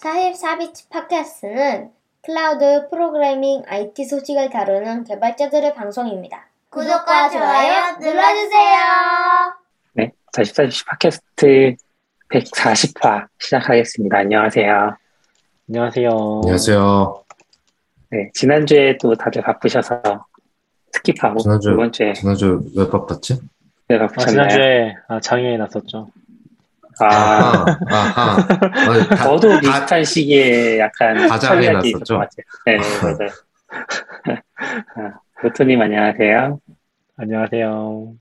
44BITS 팟캐스트는 클라우드 프로그래밍 IT 소식을 다루는 개발자들의 방송입니다. 구독과 좋아요 눌러주세요. 네, 44BITS 팟캐스트 140화 시작하겠습니다. 안녕하세요. 안녕하세요. 안녕하세요. 네, 지난주에 또 다들 바쁘셔서 skip하고 지난주, 이번 주에 지난주 왜 바빴지? 네, 아, 바쁘셨나요? 지난주에 아, 장애에 났었죠. 아, 아하, 아하. 아니, 다- 저도 다- 비슷한 시기에 약간 장애 있었던 것 같아요. 네, 맞아요. 아, 로토님 안녕하세요. 안녕하세요.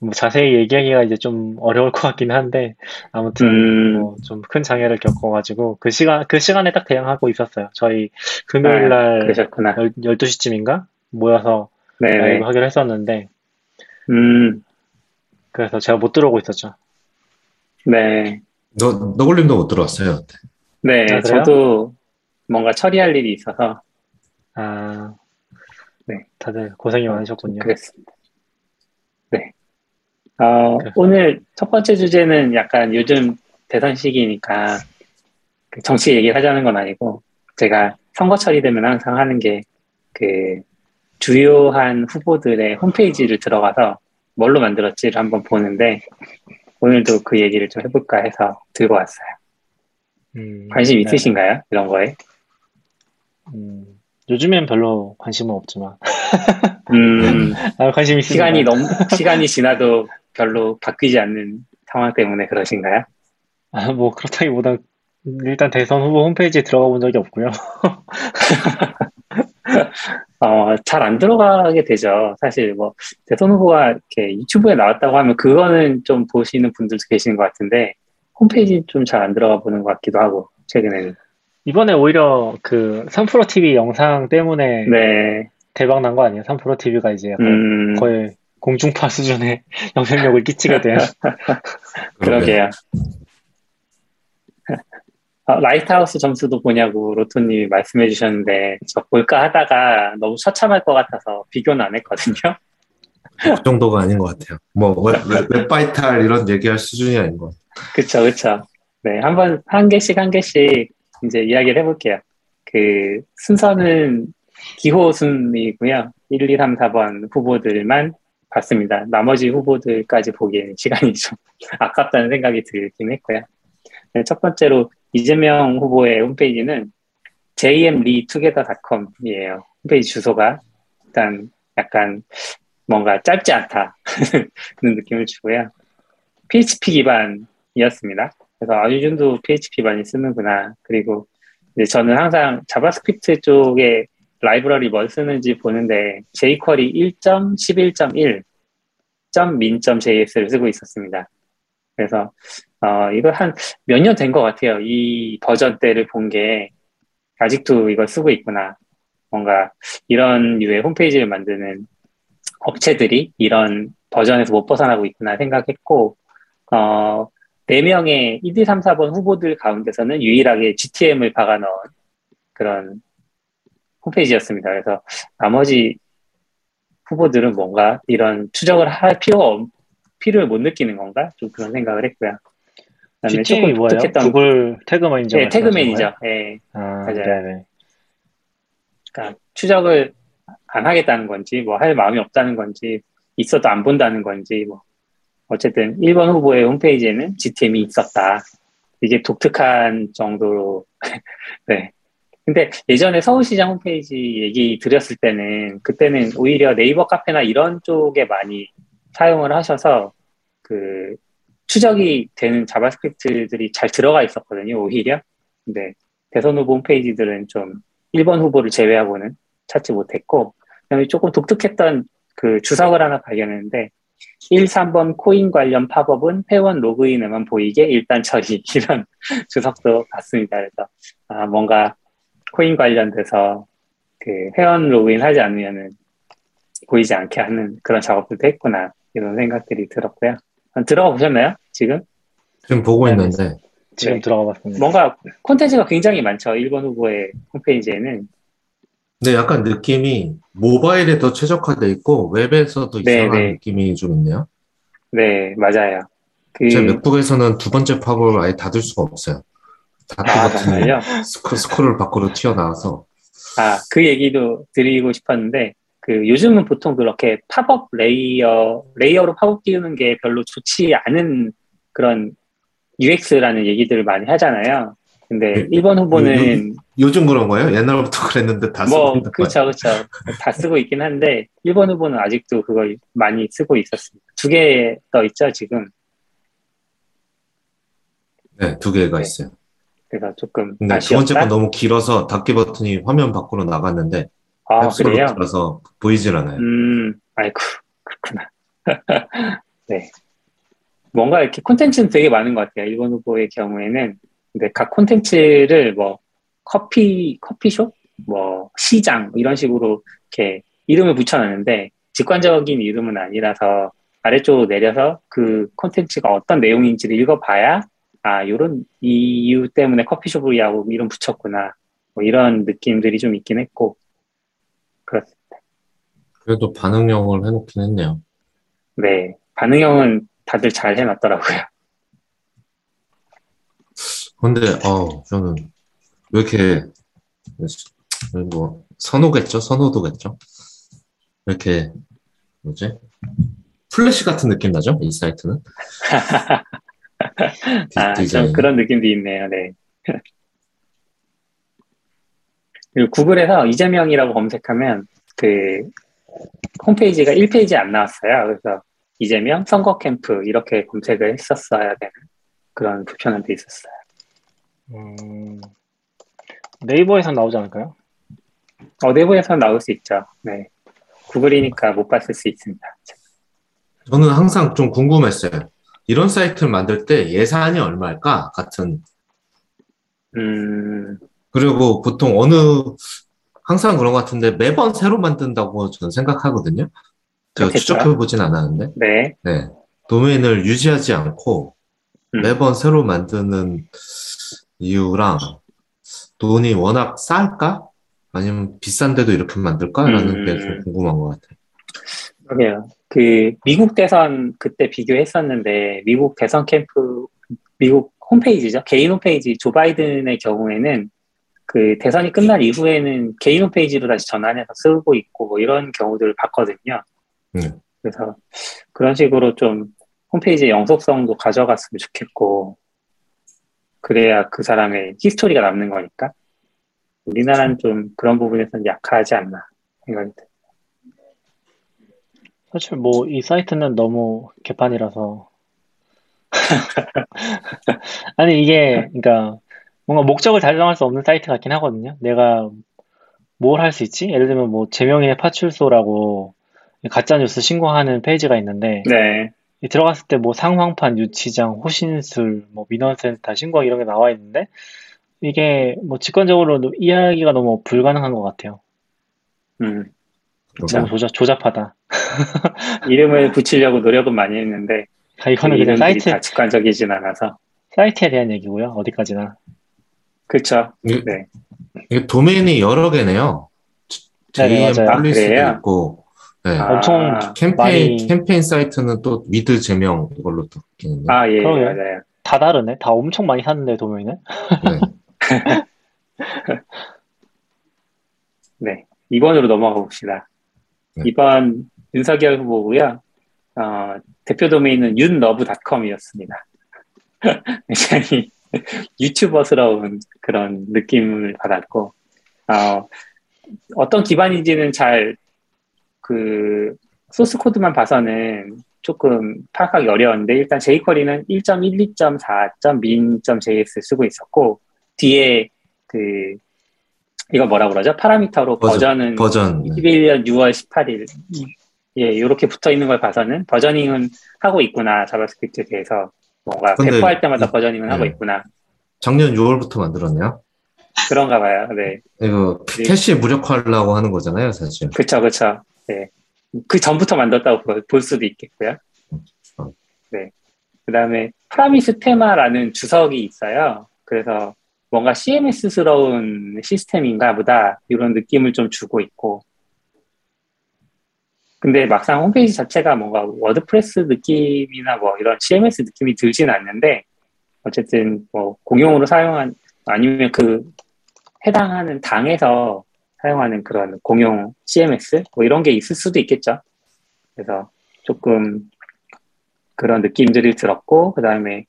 뭐 자세히 얘기하기가 이제 좀 어려울 것 같긴 한데 아무튼 음. 뭐 좀큰 장애를 겪어가지고 그 시간 그 시간에 딱 대응하고 있었어요. 저희 금요일 아, 날 그러셨구나. 12 시쯤인가 모여서 네, 네. 라이브 하기로 했었는데 음, 그래서 제가 못 들어오고 있었죠. 네. 너, 너굴님도 못 들어왔어요. 네, 아? 저도 뭔가 처리할 일이 있어서 아, 네. 다들 고생이 많으셨군요. 그랬습니다. 네. 어, 그래서- 오늘 첫 번째 주제는 약간 요즘 대선 시기니까 그 정치 얘기를 하자는 건 아니고 제가 선거 처리되면 항상 하는 게 그 주요한 후보들의 홈페이지를 들어가서 뭘로 만들었지를 한번 보는데 오늘도 그 얘기를 좀 해볼까 해서 들고 왔어요. 음, 관심 네. 있으신가요? 이런 거에? 음, 요즘엔 별로 관심은 없지만 음, 아, 관심 있습니다. 시간이 너무, 시간이 지나도 별로 바뀌지 않는 상황 때문에 그러신가요? 아, 뭐, 그렇다기보다, 일단 대선 후보 홈페이지에 들어가 본 적이 없고요. 어, 잘 안 들어가게 되죠. 사실 뭐, 대선 후보가 이렇게 유튜브에 나왔다고 하면 그거는 좀 보시는 분들도 계시는 것 같은데, 홈페이지 좀 잘 안 들어가 보는 것 같기도 하고, 최근에는. 이번에 오히려 그 3프로 TV 영상 때문에 네, 대박 난 거 아니에요? 3프로 TV가 이제 약간 음, 거의 공중파 수준의 영향력을 끼치게 된. 그러게요. 어, Lighthouse 점수도 보냐고 로토님이 말씀해 주셨는데, 저 볼까 하다가 너무 처참할 것 같아서 비교는 안 했거든요. 그 정도가 아닌 것 같아요. 뭐, Web, Web Vital 이런 얘기할 수준이 아닌 것 같아요. 그쵸, 그쵸. 네, 한번, 한 개씩, 한 개씩 이제 이야기를 해볼게요. 그, 순서는 기호 순이고요. 1, 2, 3, 4번 후보들만 봤습니다. 나머지 후보들까지 보기에는 시간이 좀 아깝다는 생각이 들긴 했고요. 네, 첫 번째로 이재명 후보의 홈페이지는 jmleetogether.com이에요. 홈페이지 주소가. 일단 약간 뭔가 짧지 않다는 느낌을 주고요. PHP 기반이었습니다. 그래서 아, 요즘도 PHP 많이 쓰는구나. 그리고 이제 저는 항상 JavaScript 쪽에 라이브러리 뭘 쓰는지 보는데 jQuery 1.11.1 .min.js를 쓰고 있었습니다. 그래서 어, 이거 한 몇 년 된 것 같아요. 이 버전대를 본 게 아직도 이걸 쓰고 있구나. 뭔가 이런 류의 홈페이지를 만드는 업체들이 이런 버전에서 못 벗어나고 있구나 생각했고 어, 4명의 1, 2, 3, 4번 후보들 가운데서는 유일하게 GTM을 박아 넣은 그런 홈페이지였습니다. 그래서 나머지 후보들은 뭔가 이런 추적을 할 필요가 없, 필요를 못 느끼는 건가? 좀 그런 생각을 했고요. 그다음에 GTM이 뭐예요? 독특했던 구글 태그 매니저. 네, 태그맨이죠. 거예요? 예. 아, 맞아요. 네네. 그러니까 추적을 안 하겠다는 건지, 뭐 할 마음이 없다는 건지, 있어도 안 본다는 건지, 뭐 어쨌든 1번 후보의 홈페이지에는 GTM이 있었다. 이게 독특한 정도로 네. 근데 예전에 서울시장 홈페이지 얘기 드렸을 때는 그때는 오히려 네이버 카페나 이런 쪽에 많이 사용을 하셔서 그 추적이 되는 JavaScript들이 잘 들어가 있었거든요, 오히려. 근데 대선 후보 홈페이지들은 좀 1번 후보를 제외하고는 찾지 못했고, 그다음에 조금 독특했던 그 주석을 하나 발견했는데, 1, 3번 코인 관련 팝업은 회원 로그인에만 보이게 일단 처리 이런 주석도 봤습니다. 그래서 아, 뭔가 코인 관련돼서 그 회원 로그인 하지 않으면은 보이지 않게 하는 그런 작업들도 했구나 이런 생각들이 들었고요. 들어가 보셨나요? 지금? 지금 보고 네, 있는데, 지금 네. 들어가 봤습니다. 뭔가 콘텐츠가 굉장히 많죠. 1번 후보의 홈페이지에는. 근데 약간 느낌이 모바일에 더 최적화돼 있고, 웹에서도 네, 이상한 네. 느낌이 좀 있네요. 네, 맞아요. 그, 제 맥북에서는 두 번째 팝업을 아예 닫을 수가 없어요. 닫기 아, 버튼이 정말요? 스크, 스크롤 밖으로 튀어나와서 아, 그 얘기도 드리고 싶었는데, 그 요즘은 보통 그렇게 팝업 layer, layer로 팝업 띄우는 게 별로 좋지 않은 그런 UX라는 얘기들을 많이 하잖아요. 근데 네. 1번 후보는 요즘 그런 거예요? 옛날부터 그랬는데 다 쓰고 뭐, 있는 거예요. 그쵸, 그쵸. 다 쓰고 있긴 한데, 1번 후보는 아직도 그걸 많이 쓰고 있었습니다. 두 개 떠 있죠, 지금. 네, 두 개가 네. 있어요. 그래서 조금 근데 두 번째 아쉬웠다. 건 너무 길어서 닫기 버튼이 화면 밖으로 나갔는데 아, 그래요? 들어서 보이질 않아요. 음, 아이고, 그렇구나. 네. 뭔가 이렇게 콘텐츠는 되게 많은 것 같아요. 일본 후보의 경우에는. 근데 각 콘텐츠를 뭐, 커피, 커피숍? 뭐, 시장, 이런 식으로 이렇게 이름을 붙여놨는데, 직관적인 이름은 아니라서 아래쪽으로 내려서 그 콘텐츠가 어떤 내용인지를 읽어봐야, 아, 요런 이유 때문에 커피숍을 하고 이름 붙였구나. 뭐 이런 느낌들이 좀 있긴 했고, 그렇습니다. 그래도 반응형을 해놓긴 했네요. 네, 반응형은 다들 잘 해놨더라고요. 근데 어 저는 왜 이렇게 뭐 선호겠죠? 선호도겠죠? 왜 이렇게 뭐지? 플래시 같은 느낌 나죠? 이 사이트는? 디- 아, 좀. 그런 느낌도 있네요. 네. 그리고 구글에서 이재명이라고 검색하면 그 홈페이지가 1페이지에 안 나왔어요. 그래서 이재명 선거 캠프 이렇게 검색을 했었어야 되는 그런 불편함도 있었어요. 음, 네이버에서 나오지 않을까요? 어, 내부에서 나올 수 있죠. 네. 구글이니까 못 봤을 수 있습니다. 저는 항상 좀 궁금했어요. 이런 사이트를 만들 때 예산이 얼마일까? 같은 음, 그리고 보통 어느 항상 그런 것 같은데 매번 새로 만든다고 저는 생각하거든요. 제가. 추적해 보진 않았는데, 네. 네 도메인을 유지하지 않고 음. 매번 새로 만드는 이유랑 돈이 워낙 쌀까? 아니면 비싼데도 이렇게 만들까라는 음. 게좀 궁금한 것 같아요. 그러게요. 그 미국 대선 그때 비교했었는데 미국 대선 캠프 미국 홈페이지죠. 개인 홈페이지 조 바이든의 경우에는 그 대선이 끝난 이후에는 개인 홈페이지로 다시 전환해서 쓰고 있고 뭐 이런 경우들을 봤거든요. 음. 그래서 그런 식으로 좀 홈페이지의 영속성도 가져갔으면 좋겠고 그래야 그 사람의 히스토리가 남는 거니까 우리나라는 좀 그런 부분에서는 약하지 않나 생각이 듭니다. 사실 뭐 이 사이트는 너무 개판이라서 아니 이게 그러니까 뭔가 목적을 달성할 수 없는 사이트 같긴 하거든요. 내가 뭘 할 수 있지? 예를 들면 뭐 제명인의 파출소라고 가짜 뉴스 신고하는 페이지가 있는데 네. 이 들어갔을 때 뭐 상황판, 유치장, 호신술, 뭐 민원센터 신고하기 이런 게 나와 있는데 이게 뭐 직관적으로 이해하기가 너무 불가능한 것 같아요. 음. 너무 조잡, 조잡하다. 이름을 붙이려고 노력은 많이 했는데 아, 이거는 그 그냥 이름들이 사이트 다 직관적이진 않아서 사이트에 대한 얘기고요. 어디까지나. 그렇죠. 이게, 네. 이게 도메인이 여러 개네요. 네, JM. 아, 폴리스도 그래요? 있고, 네. 아, 엄청 캠페인 많이- 캠페인 사이트는 또 위드 제명 이걸로 또 바뀌는데. 아, 예, 그러게요. 맞아요. 다 다르네. 다 엄청 많이 샀는데 도메인은. 네. 네. 2번으로 넘어가 봅시다. 네. 2번 윤석열 후보고요. 어, 대표 도메인은 윤러브닷컴이었습니다. 굉장히 유튜버스러운 그런 느낌을 받았고, 어, 어떤 기반인지는 잘, 그, 소스 코드만 봐서는 조금 파악하기 어려웠는데, 일단 jQuery는 1.12.4.min.js 쓰고 있었고, 뒤에 그, 이거 뭐라 그러죠? 파라미터로 버전, 버전은 버전. 네. 21년 6월 18일. 예, 이렇게 붙어 있는 걸 봐서는 버저닝은 하고 있구나. JavaScript에 대해서 뭔가 배포할 때마다 이- versioning은 하고 네. 있구나. 작년 6월부터 만들었네요. 그런가 봐요. 네. 이거 네. 캐시 무력화하려고 하는 거잖아요, 사실. 그쵸, 그쵸. 네. 그 전부터 만들었다고 볼- 볼 수도 있겠고요. 어. 네. 그 다음에 Promise 테마라는 주석이 있어요. 그래서 뭔가 CMS스러운 시스템인가 보다 이런 느낌을 좀 주고 있고. 근데 막상 홈페이지 자체가 뭔가 WordPress 느낌이나 뭐 이런 CMS 느낌이 들진 않는데 어쨌든 뭐 공용으로 사용한 아니면 그 해당하는 당에서 사용하는 그런 공용 CMS 뭐 이런 게 있을 수도 있겠죠. 그래서 조금 그런 느낌들이 들었고 그 다음에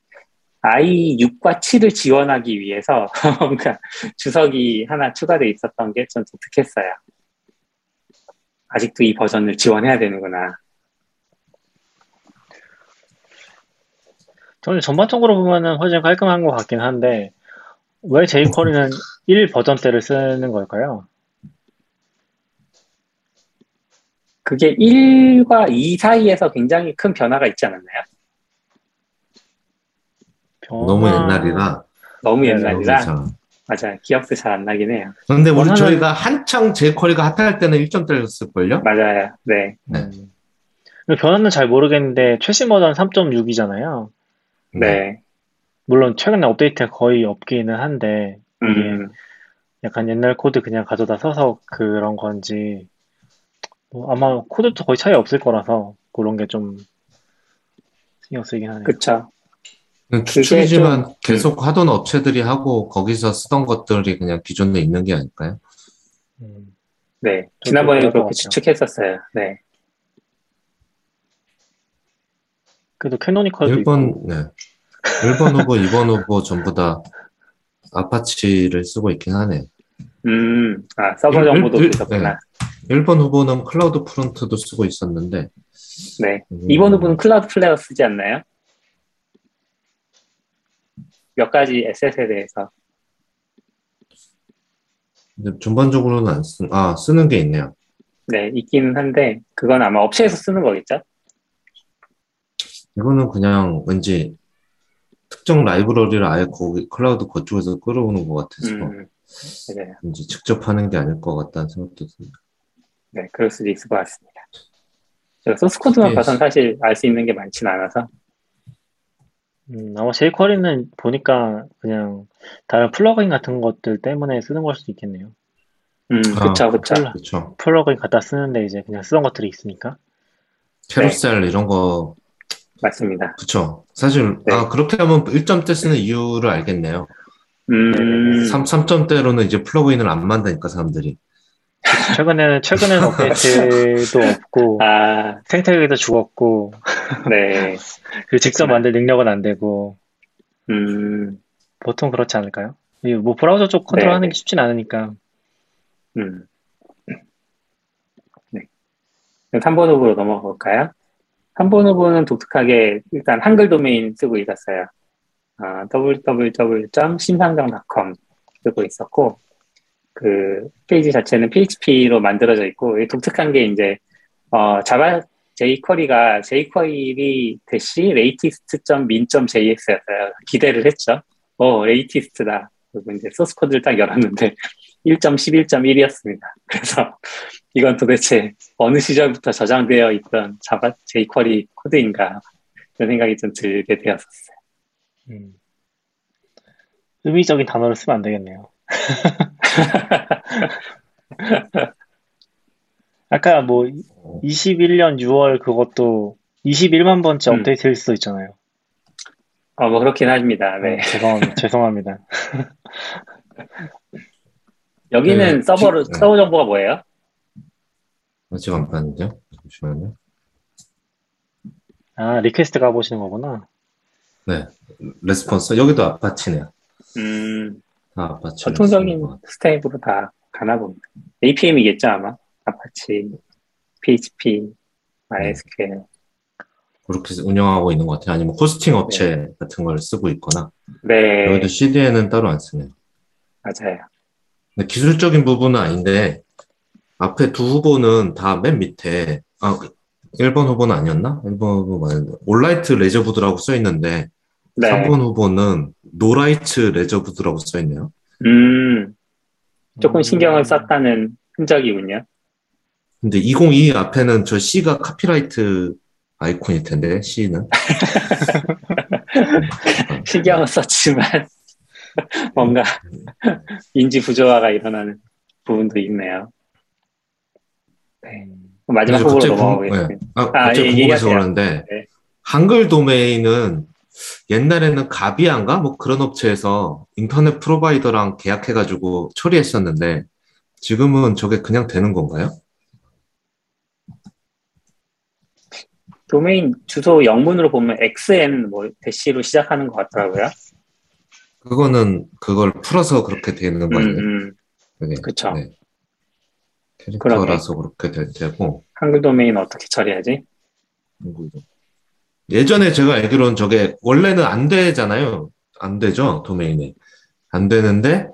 IE6과 7을 지원하기 위해서 주석이 하나 추가돼 있었던 게 좀 독특했어요. 아직도 이 버전을 지원해야 되는구나. 저는 전반적으로 보면은 훨씬 깔끔한 것 같긴 한데 왜 jQuery는 1 버전대를 쓰는 걸까요? 그게 1과 2 사이에서 굉장히 큰 변화가 있지 않았나요? 너무 옛날이라. 너무 네, 옛날이라. 맞아요. 기억도 잘 안 나긴 해요. 근데 우리 원하는- 저희가 한창 jQuery가 핫할 때는 1점대였을걸요? 맞아요. 네. 네. 음. 변화는 잘 모르겠는데 최신 버전 3.6이잖아요. 네. 물론 최근에 업데이트가 거의 없기는 한데 음, 약간 옛날 코드 그냥 가져다 써서 그런 건지 뭐 아마 코드도 거의 차이 없을 거라서 그런 게 좀 신경 쓰이긴 하네요. 그쵸. 추측이지만 좀- 계속 하던 업체들이 하고 거기서 쓰던 것들이 그냥 기존에 있는 게 아닐까요? 음. 네. 저도 지난번에 그럴 것 그렇게. 추측했었어요. 네. 그래도 canonical도 1번, 있고 네. 1번 후보, 2번 후보 전부 다 Apache를 쓰고 있긴 하네요. 음, 아, 서버 일- 정보도 일- 있었구나. 1번 후보는 CloudFront도 쓰고 있었는데, 네. 음, 2번 후보는 Cloudflare 쓰지 않나요? 몇 가지 에셋에 대해서. 근데 전반적으로는 안 쓰, 아, 쓰는 게 있네요. 네, 있기는 한데, 그건 아마 업체에서 쓰는 거겠죠? 이거는 그냥 왠지 특정 라이브러리를 아예 거기 클라우드 그쪽에서 끌어오는 것 같아서 음, 네, 왠지 직접 하는 게 아닐 것 같다는 생각도 듭니다. 네, 그럴 수도 있을 것 같습니다. 제가 소스 코드만 예. 봐선 사실 알 수 있는 게 많진 않아서. 음, 아마 jQuery는 보니까 그냥 다른 plugin 같은 것들 때문에 쓰는 걸 수도 있겠네요. 음, 아, 그쵸, 그쵸. 플러- 그렇죠. plugin 갖다 쓰는데 이제 그냥 쓰던 것들이 있으니까. carousel 이런 거 맞습니다. 그쵸. 사실 네. 아 그렇게 하면 1점대 쓰는 이유를 알겠네요. 음, 3, 3점대로는 이제 plugin을 안 만드니까 사람들이. 최근에는 최근에는 업데이트도 없고 아, 생태계도 죽었고 네. 그 직접 만들 능력은 안 되고 음, 보통 그렇지 않을까요? 이뭐 브라우저 쪽 컨트롤하는 네. 게 쉽진 않으니까. 음. 네. 3번 후보로 넘어가 볼까요? 3번 후보는 독특하게 일단 한글 도메인 쓰고 있었어요. 아, www.심상정.com 쓰고 있었고, 그 페이지 자체는 PHP로 만들어져 있고, 이 독특한 게 이제, 어, 자바 jQuery가 jQuery 대시 latest.min.js였어요. 기대를 했죠. 어, latest다. 그리고 이제 소스 코드를 딱 열었는데, 1.11.1이었습니다. 그래서 이건 도대체 어느 시절부터 저장되어 있던 자바 jQuery 코드인가 이런 생각이 좀 들게 되었었어요. 음. 의미적인 단어를 쓰면 안 되겠네요. 아까 뭐 21년 6월 그것도 21만 번째 음. 업데이트일 수도 있잖아요. 어, 뭐 그렇긴 합니다. 네. 어, 죄송합니다. 죄송합니다. 여기는 네, 서버로, 지- 네. 서버 정보가 뭐예요? 아직 안 봤는데요. 잠시만요. 아, request 가보시는 거구나. response 여기도 Apache네요. 음, 다 아파치. 전통적인 stack으로 다 가나 봅니다. APM이겠죠, 아마. Apache, PHP, MySQL. 그렇게 운영하고 있는 것 같아요. 아니면 hosting 업체 같은 걸 쓰고 있거나 네, 여기도 CDN은 따로 안 쓰네요. 맞아요. 근데 기술적인 부분은 아닌데 앞에 두 후보는 다 맨 밑에 아 1번 후보는 아니었나? 1번 후보 맞는데 All rights reserved라고 써 있는데 네. 3번 후보는 No rights reserved라고 써 있네요. 음, 조금 음. 신경을 썼다는 흔적이군요. 근데 202 앞에는 저 C가 카피라이트 아이콘일 텐데 C는 신경을 썼지만 뭔가 인지 부조화가 일어나는 부분도 있네요. 음, 마지막 후보로 갑자기 넘어가 궁- 보겠습니다. 네. 아, 아, 갑자기 예, 궁금해서. 그러는데 네. 한글 도메인은 옛날에는 가비안가 뭐 그런 업체에서 인터넷 프로바이더랑 계약해가지고 처리했었는데 지금은 저게 그냥 되는 건가요? 도메인 주소 영문으로 보면 xn 뭐 대시로 시작하는 것 같더라고요. 그거는 그걸 풀어서 그렇게 되는 거 아니에요? 음, 음. 그쵸. 네. 캐릭터라서 그렇게 될 테고 한글 도메인 어떻게 처리하지? 한국도. 예전에 제가 알기로는 저게 원래는 안 되잖아요. 안 되죠 도메인이 안 되는데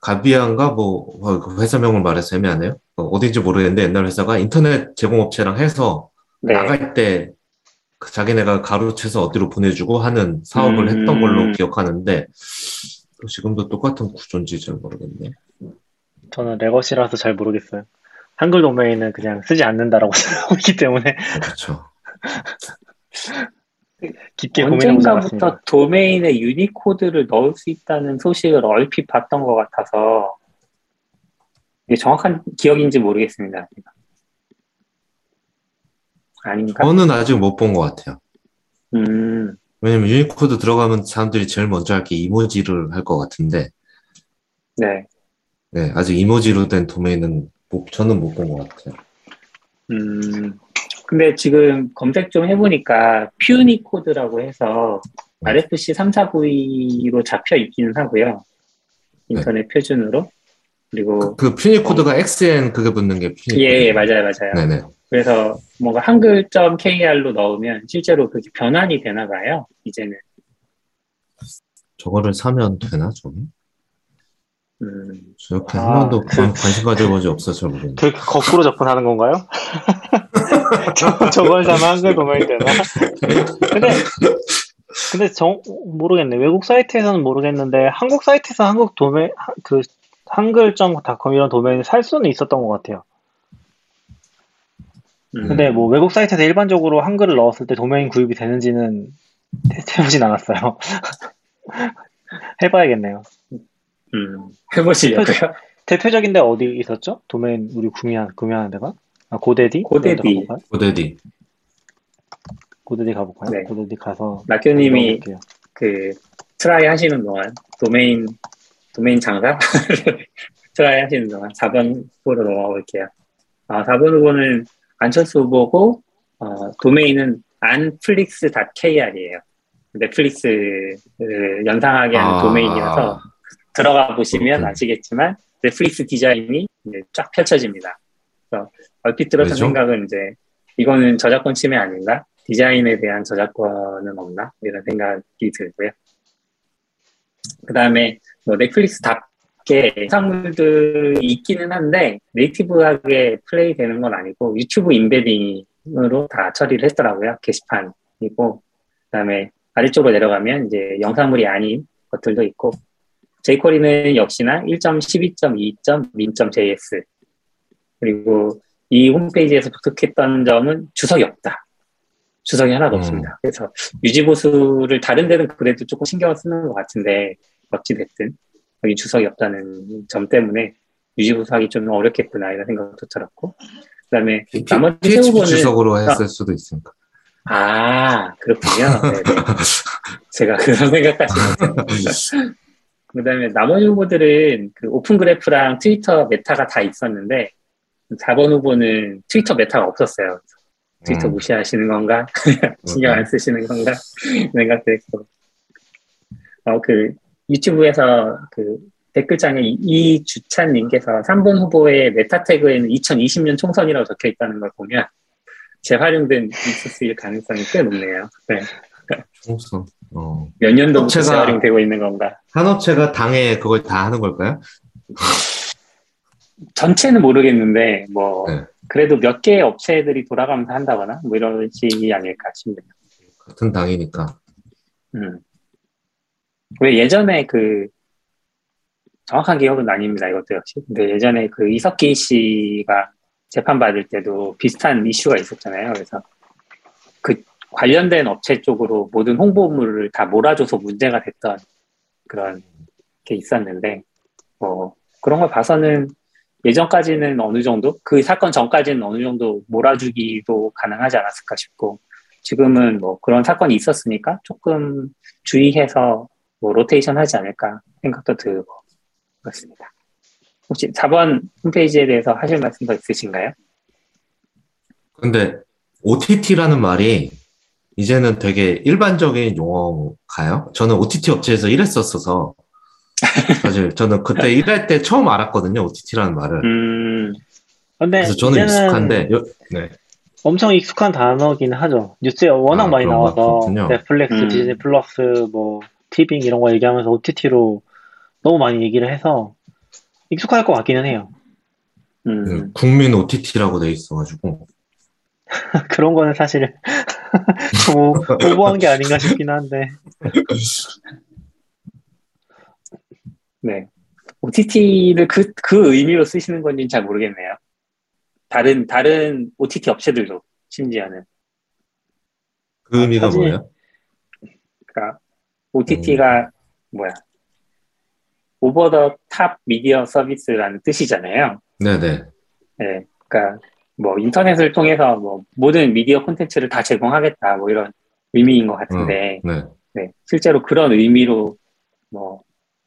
가비안가 뭐 어, 그 회사명을 말해서 애매하네요. 어, 어딘지 모르겠는데 옛날 회사가 인터넷 제공업체랑 해서 네. 나갈 때그 자기네가 가로채서 어디로 보내주고 하는 사업을 음. 했던 걸로 기억하는데 또 지금도 똑같은 구조인지 잘 모르겠네. 저는 레거시라서 잘 모르겠어요. 한글 도메인은 그냥 쓰지 않는다라고 생각하고 있기 때문에 그렇죠. 깊게 언젠가부터. 도메인에 Unicode를 넣을 수 있다는 소식을 얼핏 봤던 것 같아서 이게 정확한 기억인지 모르겠습니다. 아닌가? 저는 아직 못 본 것 같아요. 음, 왜냐면 유니코드 들어가면 사람들이 제일 먼저 할 게 emoji를 할 것 같은데, 네. 네, 아직 emoji로 된 도메인은 못- 저는 못 본 것 같아요. 음, 근데 지금 검색 좀 해보니까 Punycode라고 해서 네. RFC 34V로 잡혀 있기는 하고요. 인터넷 표준으로. 그리고 그 Punycode가 XN 그게 붙는 게 Punycode. 예, 예, 맞아요, 맞아요. 네네. 그래서 뭔가 한글.kr로 넣으면 실제로 그게 변환이 되나 봐요. 이제는. 저거를 사면 되나, 저게? 음, 저렇게 아, 한 번도 그- 관- 관심 가져본 적 없어서 잘 모르겠네. 그렇게 거꾸로 접근하는 건가요? 저, 저걸 사면 한글 도메인 되나? 근데, 근데 정, 모르겠네. 외국 사이트에서는 모르겠는데, 한국 사이트에서 한국 도메, 하- 그, 한글.닷컴 이런 도메인을 살 수는 있었던 것 같아요. 음. 근데 뭐 외국 사이트에서 일반적으로 한글을 넣었을 때 도메인 구입이 되는지는 테스트해보진 않았어요. 해봐야겠네요. 음, 해보시려고요. 대표적인데 어디 있었죠? 도메인 우리 구매한, 구매하는 데가? 아, GoDaddy? GoDaddy. GoDaddy. GoDaddy 가볼까요? 네. GoDaddy 가서 낙교님이. 그 try 하시는 동안 도메인 도메인 장사 try 하시는 동안 4번 후보로 넘어가 볼게요. 아, 4번 후보는 안철수 후보고 어, 도메인은 anflix.kr이에요. 넷플릭스를 연상하게 하는 아. 도메인이라서 들어가 보시면 그렇군요. 아시겠지만 넷플릭스 디자인이 쫙 펼쳐집니다. 그래서 얼핏 왜죠? 생각은 이제 이거는 저작권 침해 아닌가? 디자인에 대한 저작권은 없나? 이런 생각이 들고요. 그 다음에 뭐 넷플릭스 답게 영상물들이 있기는 한데 네이티브하게 플레이 되는 건 아니고 유튜브 인베딩으로 다 처리를 했더라고요. 게시판이고 그 다음에 아래쪽으로 내려가면 이제 영상물이 아닌 것들도 있고 jQuery는 역시나 1.12.2.min.js 그리고 이 홈페이지에서 독특했던 점은 주석이 없다. 주석이 하나도 음. 없습니다. 그래서 유지보수를 다른 데는 그래도 조금 신경을 쓰는 것 같은데 어찌됐든 여기 주석이 없다는 점 때문에 유지보수하기 좀 어렵겠구나 이런 생각도 들었고 그 다음에 나머지 세 PHP 후보는 주석으로 했을 수도 있으니까. 아 그렇군요. 네네. 제가 그런 생각까지 못했는데 그다음에 나머지 후보들은 그 Open Graph랑 Twitter meta가 다 있었는데 4번 후보는 Twitter meta가 없었어요. 트위터 음. 무시하시는 건가? 신경 안 쓰시는 건가? 생각도 했고. 어, 그, YouTube에서 그 댓글창에 이- 이주찬님께서 3번 후보의 meta tag에는 2020년 총선이라고 적혀 있다는 걸 보면 재활용된 리소스일 가능성이 꽤 높네요. 네. 총선. 어. 몇 년도부터 업체가- 재활용되고 있는 건가? 한 업체가 당에 그걸 다 하는 걸까요? 전체는 모르겠는데, 뭐, 네. 그래도 몇 개의 업체들이 돌아가면서 한다거나, 뭐 이런 식이 아닐까 싶네요. 같은 당이니까. 음. 왜 예전에 그 정확한 기억은 아닙니다. 이것도 역시. 근데 예전에 그 이석기 씨가 재판 받을 때도 비슷한 이슈가 있었잖아요. 그래서 그 관련된 업체 쪽으로 모든 홍보물을 다 몰아줘서 문제가 됐던 그런 게 있었는데 뭐 그런 걸 봐서는 예전까지는 어느 정도 그 사건 전까지는 어느 정도 몰아주기도 가능하지 않았을까 싶고 지금은 뭐 그런 사건이 있었으니까 조금 주의해서 뭐 로테이션 하지 않을까 생각도 들고 그렇습니다. 혹시 4번 홈페이지에 대해서 하실 말씀 더 있으신가요? 근데 OTT라는 말이 이제는 되게 일반적인 용어가요? 저는 OTT 업체에서 일했었어서 사실 저는 그때 일할 때 처음 알았거든요, OTT라는 말을. 음, 근데 그래서 저는 이제는 익숙한데, 여- 네. 엄청 익숙한 단어긴 하죠. 뉴스에 워낙 아, 많이? 나와서 그렇군요. 넷플릭스, 음. 디즈니 플러스, 뭐 티빙 이런 거 얘기하면서 OTT로 너무 많이 얘기를 해서 익숙할 것 같기는 해요. 음, 그 국민 OTT라고 돼 있어가지고. 그런 거는 사실 좀 오- 오버한 게 아닌가 싶긴 한데 네. OTT를 그, 그 의미로 쓰시는 건지는 잘 모르겠네요. 다른, 다른 OTT 업체들도, 심지어는. 그 의미가 사실- 뭐예요? 그러니까, OTT가, 뭐야. over the top media service라는 뜻이잖아요. 네네. 네. 그러니까, 뭐, 인터넷을 통해서 뭐, 모든 미디어 콘텐츠를 다 제공하겠다, 뭐, 이런 의미인 것 같은데, 네. 네, 실제로 그런 의미로 뭐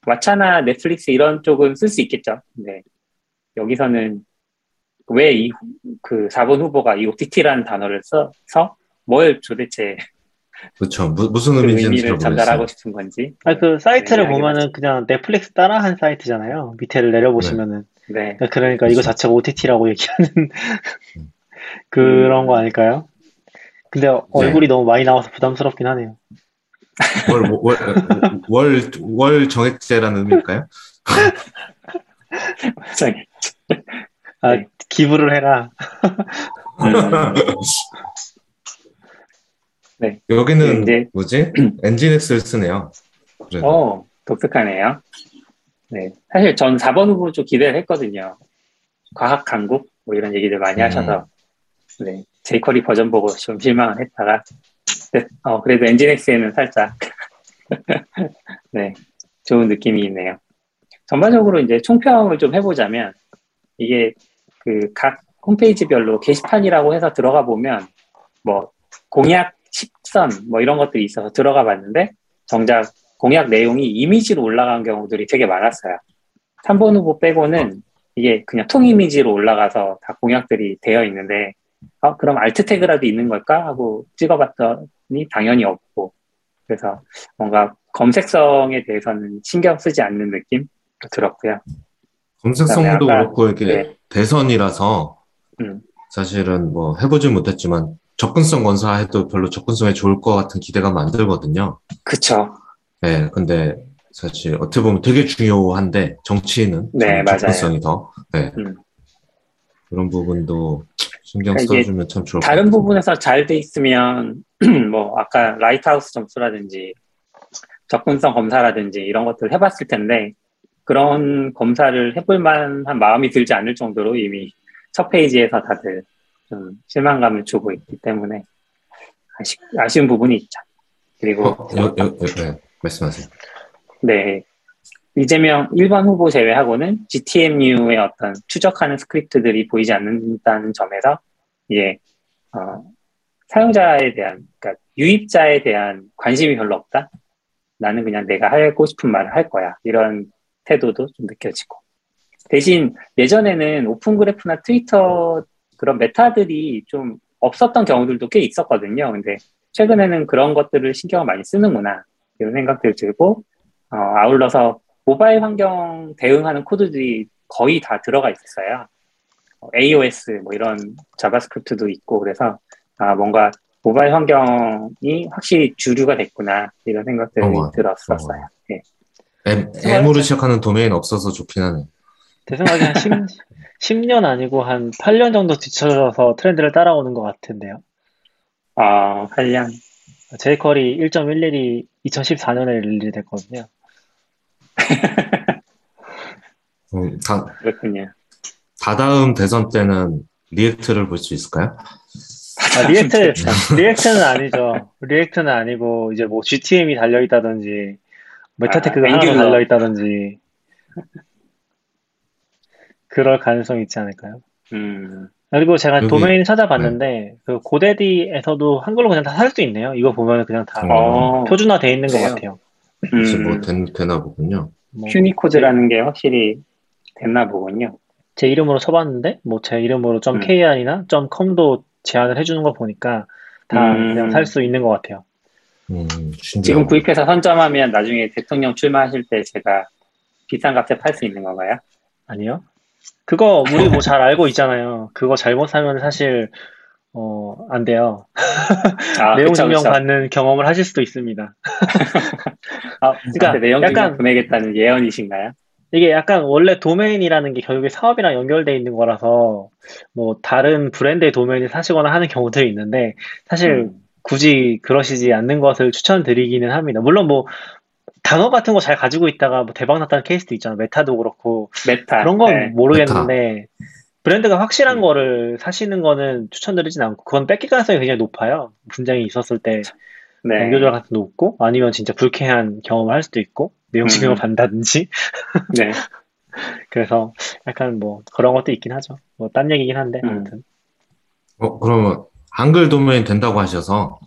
왓챠나 넷플릭스 이런 쪽은 쓸 수 있겠죠. 네. 여기서는 왜 이 그 4번 후보가 이 OTT라는 단어를 써서 뭘 도대체 그렇죠. 무, 무슨 그 의미인지 의미를 잘 전달하고. 싶은 건지. 아니, 그 사이트를 네, 보면은 그냥 넷플릭스 따라한 사이트잖아요. 밑에를 내려보시면은 네. 그러니까 이거 그렇죠. 자체가 OTT라고 얘기하는 그런 거 아닐까요? 근데 얼굴이 너무 많이 나와서 부담스럽긴 하네요. 월, 월, 월, 월 정액제라는 의미일까요? 아, 네. 기부를 해라. 음, 여기는 이제- 뭐지? 엔진엑스를 쓰네요. 그래도. 어, 독특하네요. 네. 사실 전 4번 후보 좀 기대를 했거든요. 과학 강국? 뭐 이런 얘기들 많이 음. 하셔서, 네. 제이커리 버전 보고 좀 실망을 했다가, 네, 어, 그래도 엔진엑스에는 살짝, 네. 좋은 느낌이 있네요. 전반적으로 이제 총평을 좀 해보자면, 이게 그 각 홈페이지별로 게시판이라고 해서 들어가 보면, 뭐, 공약 10선, 뭐 이런 것들이 있어서 들어가 봤는데, 정작 공약 내용이 이미지로 올라간 경우들이 되게 많았어요. 3번 후보 빼고는 이게 그냥 통 이미지로 올라가서 다 공약들이 되어 있는데, 어, 그럼 알트 태그라도 있는 걸까? 하고 찍어봤더니 당연히 없고, 그래서 뭔가 검색성에 대해서는 신경 쓰지 않는 느낌도 들었고요. 검색성도 그렇고 이게 네. 대선이라서 음. 사실은 뭐 해보진 못했지만 접근성 검사해도 별로 접근성에 좋을 것 같은 기대가 만들거든요. 그쵸. 네, 근데 사실 어떻게 보면 되게 중요한데 정치인은 네, 좀 맞아요. 접근성이 더 네. 음. 그런 부분도 신경 그러니까 써주면 참 좋을 것 다른 같아요. 부분에서 잘 돼 있으면 뭐 아까 Lighthouse 점수라든지 접근성 검사라든지 이런 것들 해봤을 텐데 그런 검사를 해볼 만한 마음이 들지 않을 정도로 이미 첫 페이지에서 다들 좀 실망감을 주고 있기 때문에 아쉬, 아쉬운 부분이 있죠. 그리고 어, 여, 여, 여, 네, 말씀하세요. 네. 이재명 1번 후보 제외하고는 GTM류의 어떤 추적하는 script들이 보이지 않는다는 점에서, 이게, 어, 사용자에 대한, 그러니까 유입자에 대한 관심이 별로 없다? 나는 그냥 내가 하고 싶은 말을 할 거야. 이런 태도도 좀 느껴지고. 대신 예전에는 오픈 그래프나 트위터 그런 메타들이 좀 없었던 경우들도 꽤 있었거든요. 근데 최근에는 그런 것들을 신경을 많이 쓰는구나. 이런 생각들 들고, 어, 아울러서 모바일 환경 대응하는 코드들이 거의 다 들어가 있었어요. 어, AOS 뭐 이런 자바스크립트도 있고 그래서 아, 뭔가 모바일 환경이 확실히 주류가 됐구나 이런 생각들이 어머, 들었었어요. 네. M, M으로 시작하는 도메인 없어서 좋긴 하네. 제 생각에 한 10, 10 년 아니고 한 8년 정도 뒤쳐져서 트렌드를 따라오는 것 같은데요. 어, 한량 jQuery 1.11이 2014년에 release 됐거든요. 음, 다, 그렇군요. 다다음 대선 때는 React를 볼 수 있을까요? 아, React, React는 아니죠. React는 아니고, 이제 뭐 GTM이 달려있다든지, meta tag가 아, 하나. 달려있다든지, 그럴 가능성이 있지 않을까요? 음, 그리고 제가 여기- 도메인 찾아봤는데 그 GoDaddy에서도 한글로 그냥 다 살 수 있네요. 이거 보면 그냥 다 어, 표준화 돼 있는 것? 같아요. 뭐 음, 된, 되나 보군요. 뭐 퓨니코드라는 게 확실히 됐나 보군요. 제 이름으로 쳐봤는데 뭐 제 이름으로 음. .kr이나 .com도 제한을 해주는 거 보니까 다 음. 그냥 살 수 있는 것 같아요. 음. 지금 구입해서 선점하면 나중에 대통령 출마하실 때 제가 비싼 값에 팔 수 있는 건가요? 아니요? 그거 우리 뭐 잘 알고 있잖아요. 그거 잘못 사면 사실 어, 안 돼요. 아, 내용 그쵸, 증명 그쵸. 받는 경험을 하실 수도 있습니다. 아, 그러니까 내용 증명 약간- 보내겠다는 예언이신가요? 이게 약간 원래 도메인이라는 게 결국에 사업이랑 연결돼 있는 거라서 뭐 다른 브랜드의 도메인을 사시거나 하는 경우들이 있는데 사실 음, 굳이 그러시지 않는 것을 추천드리기는 합니다. 물론 뭐 단어 같은 거 잘 가지고 있다가 뭐 대박 났다는 케이스도 있잖아요. 메타도 그렇고 메타. 그런 건 네. 모르겠는데 브랜드가 확실한 음. 거를 사시는 거는 추천드리진 않고 그건 뺏길 가능성이 굉장히 높아요. 분쟁이 있었을 때 네. 연결 가능성도 높고 아니면 진짜 불쾌한 경험을 할 수도 있고 내용 증명을 음. 받는다든지 네. 그래서 약간 뭐 그런 것도 있긴 하죠. 뭐 딴 얘기긴 한데 음. 아무튼 어, 그러면 한글 도메인 된다고 하셔서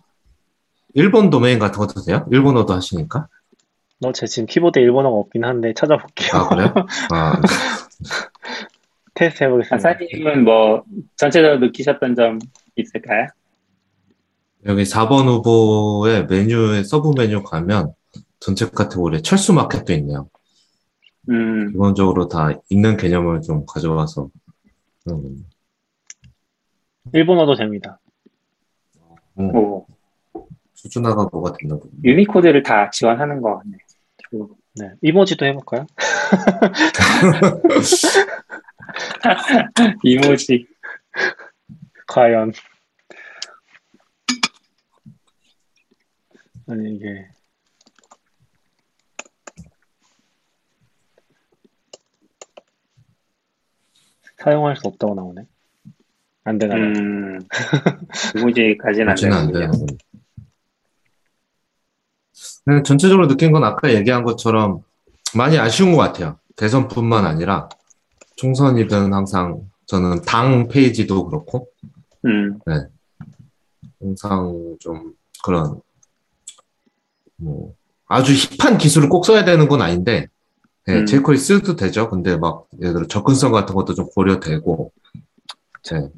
일본 도메인 같은 것도 돼요? 일본어도 하시니까? 너제 지금 키보드에 일본어가 없긴 한데 찾아볼게요. 아, 그래요? 아, 테스트 해보겠습니다. 아사님은 뭐 전체적으로 느끼셨던 점 있을까요? 여기 4번 후보의 메뉴에 서브 메뉴 가면 전체 카테고리에 철수 마켓도 있네요. 음, 기본적으로 다 있는 개념을 좀 가져와서 음, 일본어도 됩니다. 음, 뭐 표준화가 뭐가 됐나 보네. 유니코드를 다 지원하는 것 같네. 요 네. 이모지도 해볼까요? 이모지. 과연. 아니, 이게. 사용할 수 없다고 나오네. 안 되나. 음, 이모지까지는 안. 네, 전체적으로 느낀 건 아까 얘기한 것처럼 많이 아쉬운 것 같아요. 대선뿐만 아니라 총선이든 항상 저는 당 페이지도 그렇고 음, 항상 좀 그런 뭐 아주 힙한 기술을 꼭 써야 되는 건 아닌데 네, 음. jQuery 써도 되죠. 근데 막 예를 들어 접근성 같은 것도 좀 고려되고 네,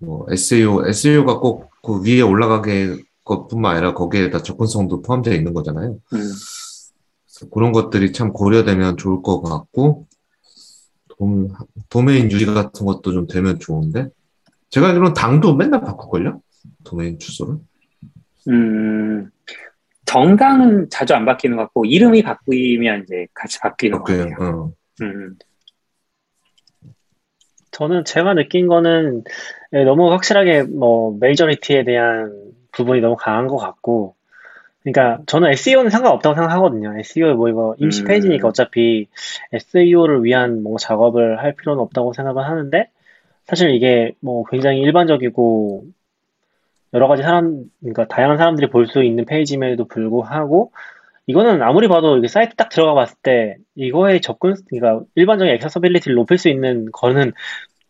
뭐 SEO SEO가 꼭 그 위에 올라가게 것뿐만 아니라 거기에다 접근성도 포함되어 있는 거잖아요. 음, 그런 것들이 참 고려되면 좋을 것 같고 도, 도메인 유지 같은 것도 좀 되면 좋은데 제가 알기로는 당도 맨날 바꿀걸요? 도메인 주소를? 음, 정당은 자주 안 바뀌는 것 같고, 이름이 바뀌면 이제 같이 바뀌는 것. 같아요. 어. 음, 저는 제가 느낀 거는 예, 너무 확실하게 뭐 메이저리티에 대한 부분이 너무 강한 것 같고 그러니까 저는 SEO는 상관없다고 생각하거든요. SEO 뭐 이거 임시 음. 페이지니까 어차피 SEO를 위한 뭐 작업을 할 필요는 없다고 생각을 하는데 사실 이게 뭐 굉장히 일반적이고 여러 가지 사람 그러니까 다양한 사람들이 볼 수 있는 페이지임에도 불구하고 이거는 아무리 봐도 이게 사이트 딱 들어가 봤을 때 이거의 접근 그러니까 일반적인 accessibility를 높일 수 있는 거는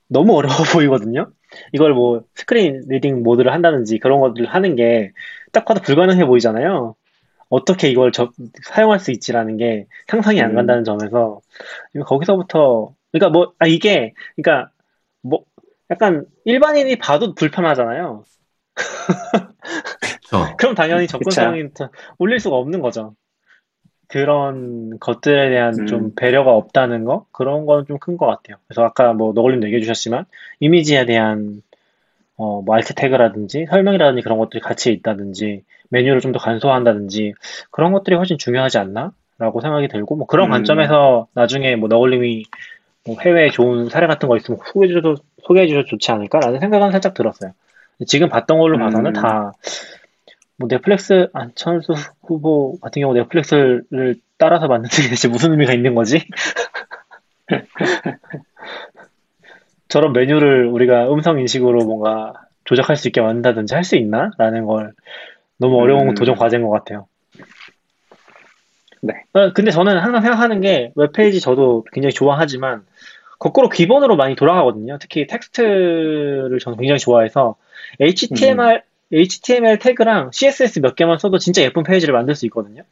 너무 어려워 보이거든요. 이걸 뭐 screen reading 모드를 한다든지 그런 것들을 하는 게 딱 봐도 불가능해 보이잖아요. 어떻게 이걸 저- 사용할 수 있지라는 게 상상이 안 음. 간다는 점에서 거기서부터 그러니까 뭐 아 이게 그러니까 뭐 약간 일반인이 봐도 불편하잖아요. 저, 그럼 당연히 접근성이 더 올릴 수가 없는 거죠. 그런 것들에 대한 음. 좀 배려가 없다는 거? 그런 건좀큰 것 같아요. 그래서 아까 뭐 너굴님도 얘기해 주셨지만, 이미지에 대한, 어, 뭐 알트 태그라든지, 설명이라든지 그런 것들이 같이 있다든지, 메뉴를 좀 더 간소화한다든지, 그런 것들이 훨씬 중요하지 않나? 라고 생각이 들고, 뭐 그런 음. 관점에서 나중에 뭐 너굴님이 뭐 해외에 좋은 사례 같은 거 있으면 소개해 주셔도, 소개해 주셔도 좋지 않을까라는 생각은 살짝 들었어요. 지금 봤던 걸로 음. 봐서는 다, 뭐 넷플릭스 안철수 후보 같은 경우 넷플릭스를 따라서 봤는데 대체 무슨 의미가 있는 거지? 저런 메뉴를 우리가 음성 인식으로 뭔가 조작할 수 있게 만든다든지 할 수 있나? 라는 걸 너무 어려운 음. 도전 과제인 것 같아요. 네. 어, 근데 저는 항상 생각하는 게 웹페이지 저도 굉장히 좋아하지만 거꾸로 기본으로 많이 돌아가거든요. 특히 텍스트를 저는 굉장히 좋아해서 HTML HTML 태그랑 CSS 몇 개만 써도 진짜 예쁜 페이지를 만들 수 있거든요.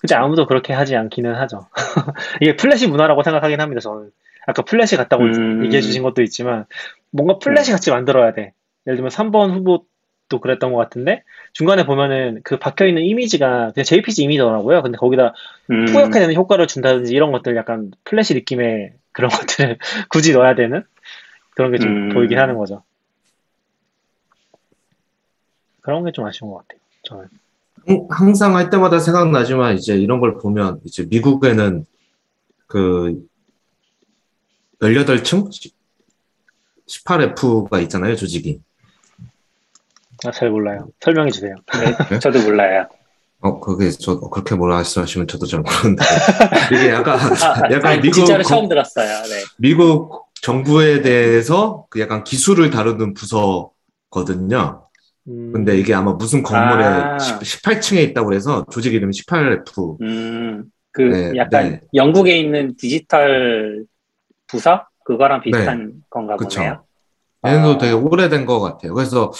근데 아무도 그렇게 하지 않기는 하죠. 이게 플래시 문화라고 생각하긴 합니다. 저는 아까 플래시 같다고 음. 얘기해 주신 것도 있지만 뭔가 플래시 같이 만들어야 돼. 예를 들면 3번 후보도 그랬던 것 같은데 중간에 보면은 그 박혀 있는 이미지가 그냥 JPG 이미지더라고요. 근데 거기다 음, 되는 효과를 준다든지 이런 것들 약간 플래시 느낌의 그런 것들을 굳이 넣어야 되는 그런 게좀 음. 보이긴 하는 거죠. 그런 게 좀 아쉬운 것 같아요. 저는. 항- 항상 할 때마다 생각나지만 이제 이런 걸 보면 이제 미국에는 그 18층 18F가 있잖아요, 조직이. 아, 잘 몰라요. 설명해 주세요. 네, 저도 몰라요. 어, 그게 저 그렇게 뭐라 말씀하시면 저도 잘 모르는데 이게 약간 아, 약간 아니, 미국 진짜로 거- 처음 들었어요. 네. 미국 정부에 대해서 그 약간 기술을 다루는 부서거든요. 음, 근데 이게 아마 무슨 건물에 아. 18층에 있다고 그래서 조직 이름이 18F. 음, 그 네, 약간 네. 영국에 있는 디지털 부서 그거랑 비슷한 건가 그쵸. 보네요. 얘네도 아. 되게 오래된 것 같아요. 그래서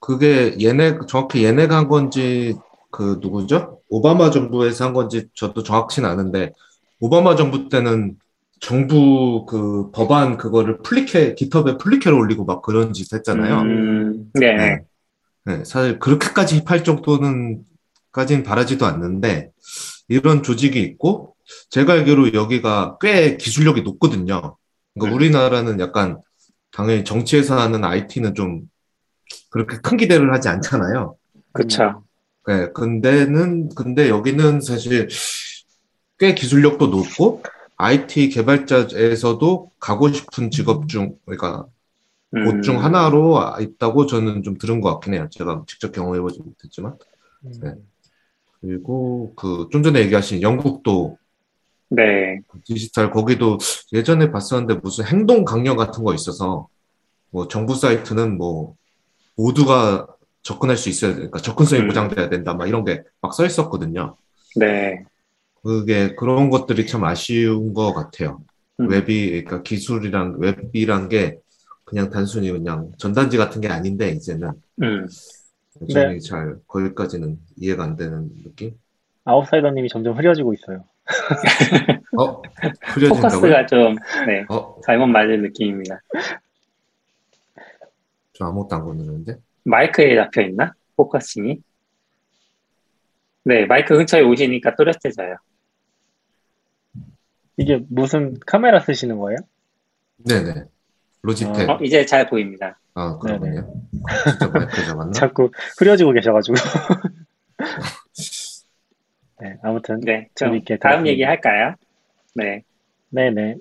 그게 얘네 정확히 얘네가 한 건지 그 누구죠? 오바마 정부에서 한 건지 저도 정확치는 않은데 오바마 정부 때는 정부 그 법안 그거를 플리케 깃허브에 플리케를 올리고 막 그런 짓 했잖아요. 음, 네. 네. 네, 사실 그렇게까지 힙할 정도는 까진 바라지도 않는데 이런 조직이 있고 제가 알기로 여기가 꽤 기술력이 높거든요. 그러니까 음. 우리나라는 약간 당연히 정치에서 하는 IT는 좀 그렇게 큰 기대를 하지 않잖아요. 그쵸. 네, 근데는 근데 여기는 사실 꽤 기술력도 높고 IT 개발자에서도 가고 싶은 직업 중 그러니까 음, 곳중 하나로 있다고 저는 좀 들은 것 같긴 해요. 제가 직접 경험해보지 못했지만. 음, 네. 그리고 그 좀 전에 얘기하신 영국도 네. 디지털 거기도 예전에 봤었는데 무슨 행동 강령 같은 거 있어서 뭐 정부 사이트는 뭐 모두가 접근할 수 있어야 되니까 접근성이 음. 보장돼야 된다 막 이런 게 막 써 있었거든요. 네. 그게 그런 것들이 참 아쉬운 것 같아요. 음. 웹이 그러니까 기술이랑 웹이란 게 그냥 단순히 그냥 전단지 같은 게 아닌데 이제는 음, 여전히 잘 거기까지는 이해가 안 되는 느낌? 아웃사이더님이 점점 흐려지고 있어요. 어? 포커스가 좀, 네. 어? 잘못 맞은 느낌입니다. 저 아무것도 안 건드렸는데? 마이크에 잡혀 있나? focusing이? 네, 마이크 근처에 오시니까 또렷해져요. 이게 무슨 카메라 쓰시는 거예요? 네네. 로지텍. 어, 이제 잘 보입니다. 아, 그러군요. 진짜 마이크 잡았나? 자꾸 흐려지고 계셔가지고. 네, 아무튼 네, 좀 재밌게 다음. 얘기 할까요? 네. 네네.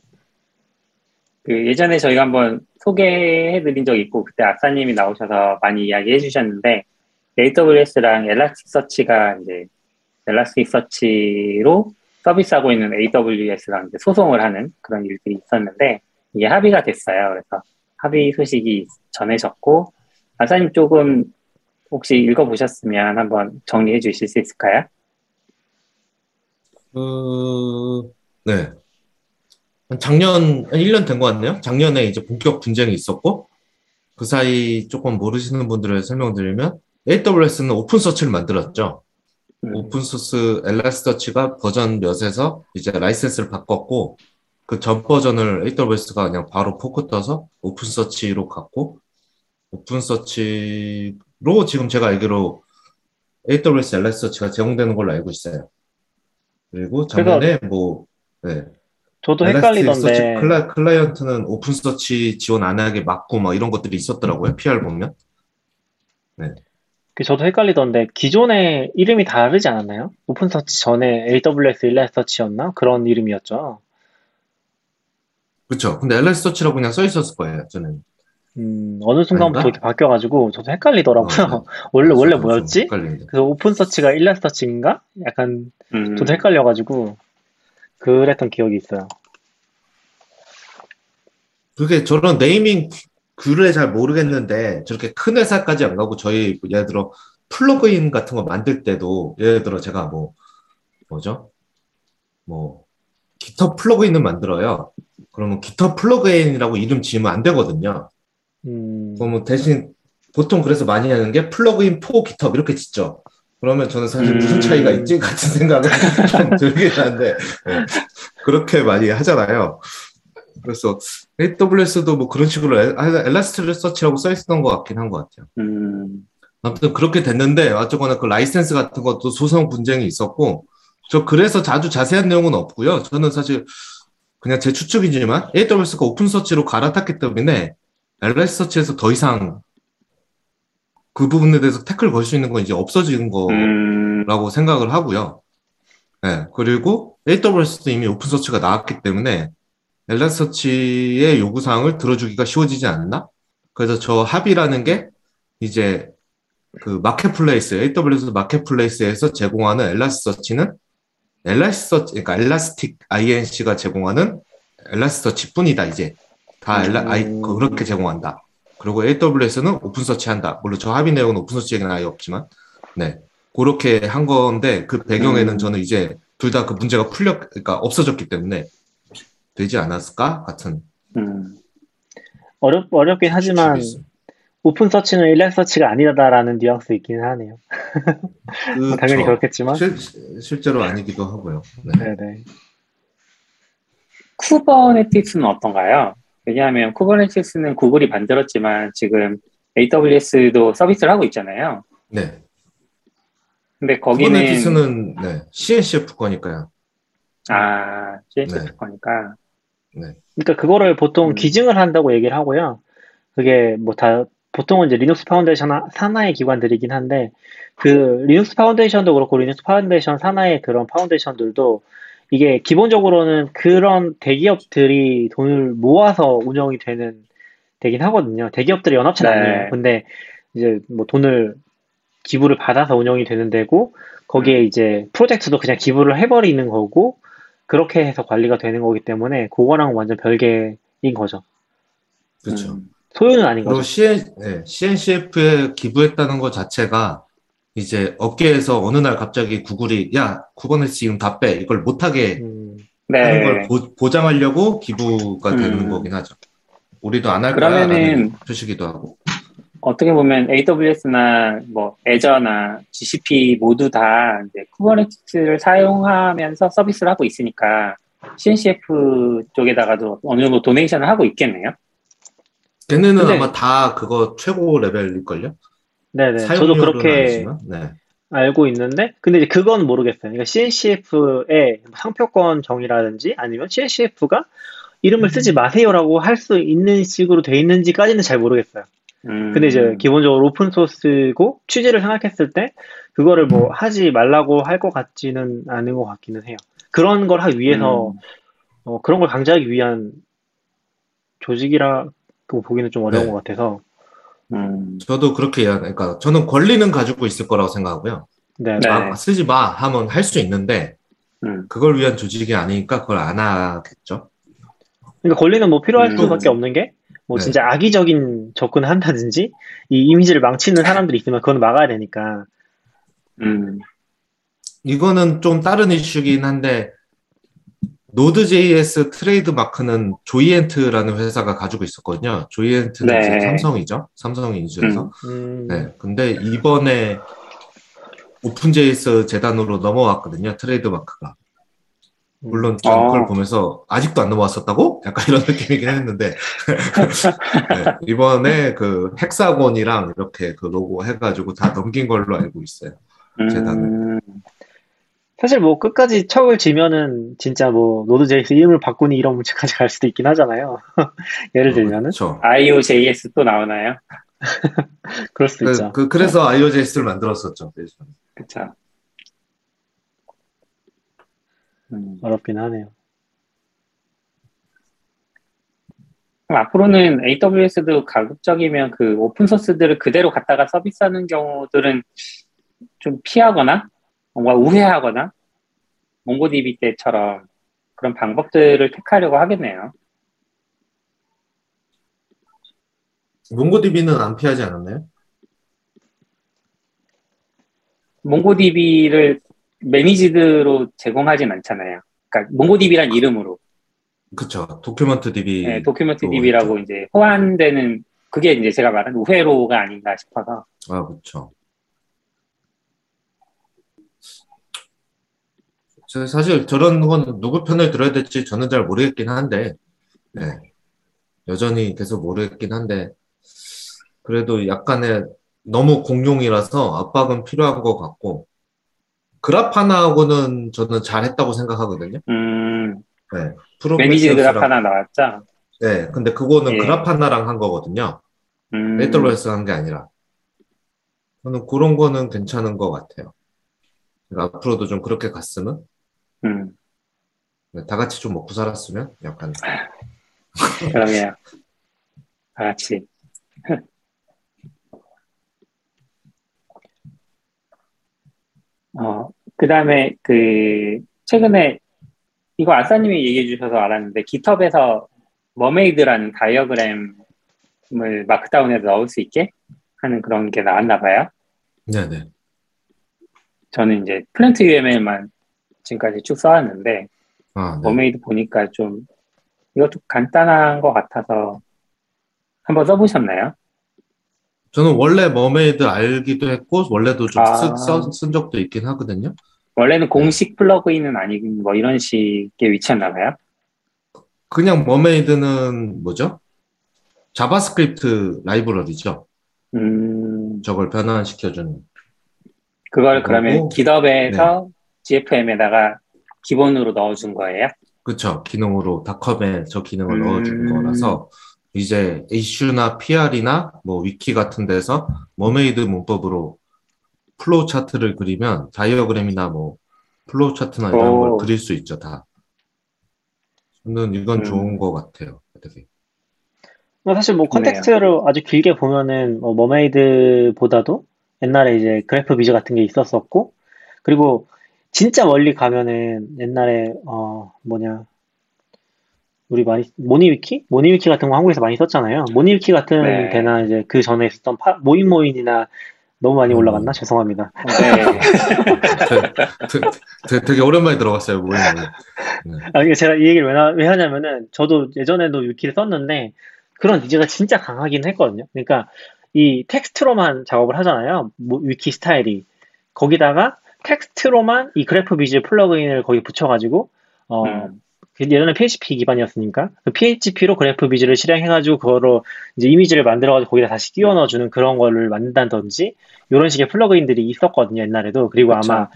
그 예전에 저희가 한번 소개해드린 적 있고 그때 악사님이 나오셔서 많이 이야기해 주셨는데 AWS랑 엘라스틱서치가 이제 엘라스틱서치로 서비스하고 있는 AWS랑 이제 소송을 하는 그런 일들이 있었는데 이게 합의가 됐어요. 그래서 합의 소식이 전해졌고 악사님 조금 혹시 읽어보셨으면 한번 정리해 주실 수 있을까요? 그, 네. 한 작년, 한 1년 된 것 같네요. 작년에 이제 본격 분쟁이 있었고, 그 사이 조금 모르시는 분들을 설명드리면, AWS는 OpenSearch를 만들었죠. 음, 오픈소스 Elasticsearch가 버전 몇에서 이제 라이센스를 바꿨고, 그 전 버전을 AWS가 그냥 바로 포크 떠서 OpenSearch로 갔고, OpenSearch로 지금 제가 알기로 AWS Elasticsearch가 제공되는 걸로 알고 있어요. 그리고 작년에 뭐, 네. 저도 헷갈리던데 클라, 클라이언트는 OpenSearch 지원 안 하게 막고 막 이런 것들이 있었더라고요. PR 보면. 그 저도 헷갈리던데 기존에 이름이 다르지 않았나요? OpenSearch 전에 AWS 일라서치였나? 그런 이름이었죠. 그렇죠. 근데 Elasticsearch라고 그냥 써 있었을 거예요. 저는. 음, 어느 순간부터 아닌가? 이렇게 바뀌어가지고 저도 헷갈리더라고요. 어, 원래 원래 좀 뭐였지? 그래서 OpenSearch가 일라 서치인가? 약간 음, 저도 헷갈려가지고 그랬던 기억이 있어요. 그게 저런 네이밍 룰을 잘 모르겠는데 저렇게 큰 회사까지 안 가고 저희 예를 들어 플러그인 같은 거 만들 때도 예를 들어 제가 뭐 뭐죠? 뭐 GitHub 플러그인을 만들어요. 그러면 GitHub 플러그인이라고 이름 지으면 안 되거든요. 음, 그러면 대신 보통 그래서 많이 하는 게 플러그인 for GitHub 이렇게 짓죠. 그러면 저는 사실 무슨 음. 차이가 있지 같은 생각은 좀 들긴 한데 네. 그렇게 많이 하잖아요. 그래서 AWS도 뭐 그런 식으로 Elasticsearch라고 써 있었던 것 같긴 한 것 같아요. 음, 아무튼 그렇게 됐는데 어쨌거나 그 라이센스 같은 것도 소송 분쟁이 있었고 저 그래서 자주 자세한 내용은 없고요. 저는 사실 그냥 제 추측이지만 AWS가 OpenSearch로 갈아탔기 때문에 엘라스서치에서 더 이상 그 부분에 대해서 태클 걸 수 있는 건 이제 없어진 거라고 음, 생각을 하고요. 네, 그리고 AWS도 이미 OpenSearch가 나왔기 때문에 엘라스서치의 요구 사항을 들어주기가 쉬워지지 않나? 그래서 저 합의라는 게 이제 그 마켓플레이스, AWS 마켓플레이스에서 제공하는 Elasticsearch는 Elasticsearch, 그러니까 Elastic Inc가 제공하는 엘라스 서치 뿐이다, 이제. 다 아이, 음. 그렇게 제공한다. 그리고 AWS는 OpenSearch 한다. 물론 저 합의 내용은 OpenSearch 얘기는 아예 없지만, 네. 그렇게 한 건데, 그 배경에는 음. 저는 이제 둘 다 그 문제가 풀려, 그러니까 없어졌기 때문에 되지 않았을까? 같은. 음, 어렵, 어렵긴 하지만. 오픈 서치는 일렉 서치가 아니다라는 뉘앙스 있기는 하네요. 뭐 당연히 그쵸. 그렇겠지만. 실, 실제로 아니기도 하고요. 네. 네네. Kubernetes는 어떤가요? 왜냐하면 Kubernetes는 구글이 만들었지만 지금 AWS도 서비스를 하고 있잖아요. 네. 근데 거기는 Kubernetes는 네, CNCF 거니까요. 아, CNC 네. 거니까. 그러니까 그거를 보통 음. 기증을 한다고 얘기를 하고요. 그게 뭐 다 보통은 이제 Linux Foundation 하- 산하의 기관들이긴 한데 그 Linux Foundation도 그렇고 Linux Foundation 산하의 그런 foundation들도 이게 기본적으로는 그런 대기업들이 돈을 모아서 운영이 되는 되긴 하거든요. 대기업들이 연합체는 네. 아니에요. 근데 이제 뭐 돈을 기부를 받아서 운영이 되는 데고 거기에 이제 프로젝트도 그냥 기부를 해버리는 거고 그렇게 해서 관리가 되는 거기 때문에 그거랑 완전 별개인 거죠. 그렇죠. 음, 소유는 아닌 그리고 거죠. CN, 네, CNCF에 기부했다는 것 자체가 이제 업계에서 어느 날 갑자기 구글이 야 Kubernetes 이름 다 빼 이걸 못하게 음, 하는 네. 걸 보, 보장하려고 기부가 되는 음. 거긴 하죠. 우리도 안할 그러면은 거야라는 표시기도 하고. 어떻게 보면 AWS나 뭐 Azure나 GCP 모두 다 이제 Kubernetes를 사용하면서 서비스를 하고 있으니까 CNCF 쪽에다가도 어느 정도 donation을 하고 있겠네요. 걔네는 근데- 아마 다 그거 최고 레벨일걸요? 네네. 저도 그렇게 아니지만, 네. 알고 있는데, 근데 이제 그건 모르겠어요. 그러니까 CNCF의 상표권 정의라든지 아니면 CNCF가 이름을 쓰지 마세요라고 할 수 있는 식으로 돼 있는지까지는 잘 모르겠어요. 음, 근데 이제 기본적으로 오픈 소스고 취지를 생각했을 때 그거를 뭐 하지 말라고 할 것 같지는 않은 것 같기는 해요. 그런 걸 하기 위해서 음, 어, 그런 걸 강제하기 위한 조직이라고 보기는 좀 어려운 네. 것 같아서 음, 저도 그렇게 이해하- 그러니까 저는 권리는 가지고 있을 거라고 생각하고요. 네, 네. 아, 쓰지 마 하면 할 수 있는데 음, 그걸 위한 조직이 아니니까 그걸 안 하겠죠. 그러니까 권리는 뭐 필요할 음. 수밖에 없는 게 뭐 네. 진짜 악의적인 접근을 한다든지 이 이미지를 망치는 사람들이 있으면 그건 막아야 되니까 음, 이거는 좀 다른 이슈긴 한데 Node.js 트레이드 마크는 Joyent라는 회사가 가지고 있었거든요. Joyent는 네. 이제 삼성이죠. 삼성이 인수해서. 음, 네. 근데 이번에 OpenJS 재단으로 넘어왔거든요. 트레이드 마크가. 물론 전 아. 그걸 보면서 아직도 안 넘어왔었다고? 약간 이런 느낌이긴 했는데 네, 이번에 그 hexagon이랑 이렇게 그 로고 해가지고 다 넘긴 걸로 알고 있어요. 재단은. 음, 사실 뭐 끝까지 척을 지면은 진짜 뭐 Node.js 이름을 바꾸니 이런 문제까지 갈 수도 있긴 하잖아요. 예를 들면은 그렇죠. IOJS 또 나오나요? 그럴 수도 그, 있죠. 그, 그래서 IOJS를 만들었었죠. 그쵸. 음. 어렵긴 하네요. 그럼 앞으로는 AWS도 가급적이면 그 오픈 소스들을 그대로 갖다가 서비스하는 경우들은 좀 피하거나 뭔가 우회하거나 몽고DB 때처럼 그런 방법들을 택하려고 하겠네요. 몽고DB는 안 피하지 않았나요? 몽고DB를 매니지드로 제공하진 않잖아요. 그러니까 몽고DB란 이름으로. 그쵸. 도큐먼트 DB. 네, 도큐멘트 또 DB라고 이제 호환되는 그게 이제 제가 말한 우회로가 아닌가 싶어서 아, 그쵸. 저 사실 저런 건 누구 편을 들어야 될지 저는 잘 모르겠긴 한데, 네. 여전히 계속 모르겠긴 한데, 그래도 약간의 너무 공룡이라서 압박은 필요한 것 같고, 그라파나하고는 저는 잘 했다고 생각하거든요. 음, 네. 매니지 하나 나왔죠. 네. 근데 그거는 예. 그라파나랑 한 거거든요. 음, 레이터로에서 한 게 아니라. 저는 그런 거는 괜찮은 것 같아요. 그러니까 앞으로도 좀 그렇게 갔으면, 음, 네, 다 같이 좀 먹고 살았으면, 약간. 그러게요. 다 같이. 어, 그 다음에 그, 최근에, 이거 아싸님이 얘기해 주셔서 알았는데, 깃허브에서 머메이드라는 다이어그램을 마크다운에서 넣을 수 있게 하는 그런 게 나왔나 봐요. 네네. 저는 이제 PlantUML만 지금까지 쭉 써왔는데, 아, 네. Mermaid 보니까 좀, 이것도 간단한 것 같아서, 한번 써보셨나요? 저는 원래 Mermaid 알기도 했고, 원래도 좀 아. 쓰, 쓴 적도 있긴 하거든요. 원래는 공식 플러그인은 아니고 뭐 이런 식의 위치였나 봐요. 그냥 머메이드는 뭐죠? JavaScript 라이브러리죠. 음, 저걸 변환시켜주는. 그걸 그러면 그리고- GitHub에서 GFM에다가 기본으로 넣어준 거예요? 그쵸. 기능으로 닷컴에 저 기능을 음. 넣어준 거라서, 이제 이슈나 PR이나 뭐 위키 같은 데서 Mermaid 문법으로 플로우 차트를 그리면 다이어그램이나 뭐 플로우 차트나 이런 오. 걸 그릴 수 있죠, 다. 저는 이건 음. 좋은 것 같아요. 되게. 뭐 사실 뭐 좋네요. context를 아주 길게 보면은 뭐 Mermaid보다도 옛날에 이제 Graphviz 같은 게 있었었고 그리고 진짜 멀리 가면은 옛날에 어 뭐냐 우리 많이 MoniWiki MoniWiki 같은 거 한국에서 많이 썼잖아요 MoniWiki 같은 네. 데나 이제 그 전에 있었던 파- MoinMoin이나 너무 많이 음. 올라갔나 죄송합니다 네. 되게, 되게 오랜만에 들어갔어요, Moin. 아, 이게 제가 이 얘기를 왜, 나- 왜 하냐면은, 저도 예전에도 위키를 썼는데, 그런 needs가 진짜 강하긴 했거든요. 그러니까, 이 텍스트로만 작업을 하잖아요. 뭐, 위키 스타일이. 거기다가, 텍스트로만 이 Graphviz 플러그인을 거기 붙여가지고, 어, 음. 그 예전에 PHP 기반이었으니까, 그 PHP로 Graphviz를 실행해가지고, 그거로 이제 이미지를 만들어가지고 거기다 다시 끼워 넣어주는 그런 거를 만든다든지, 이런 식의 plugin들이 있었거든요, 옛날에도. 그리고 그쵸. 아마,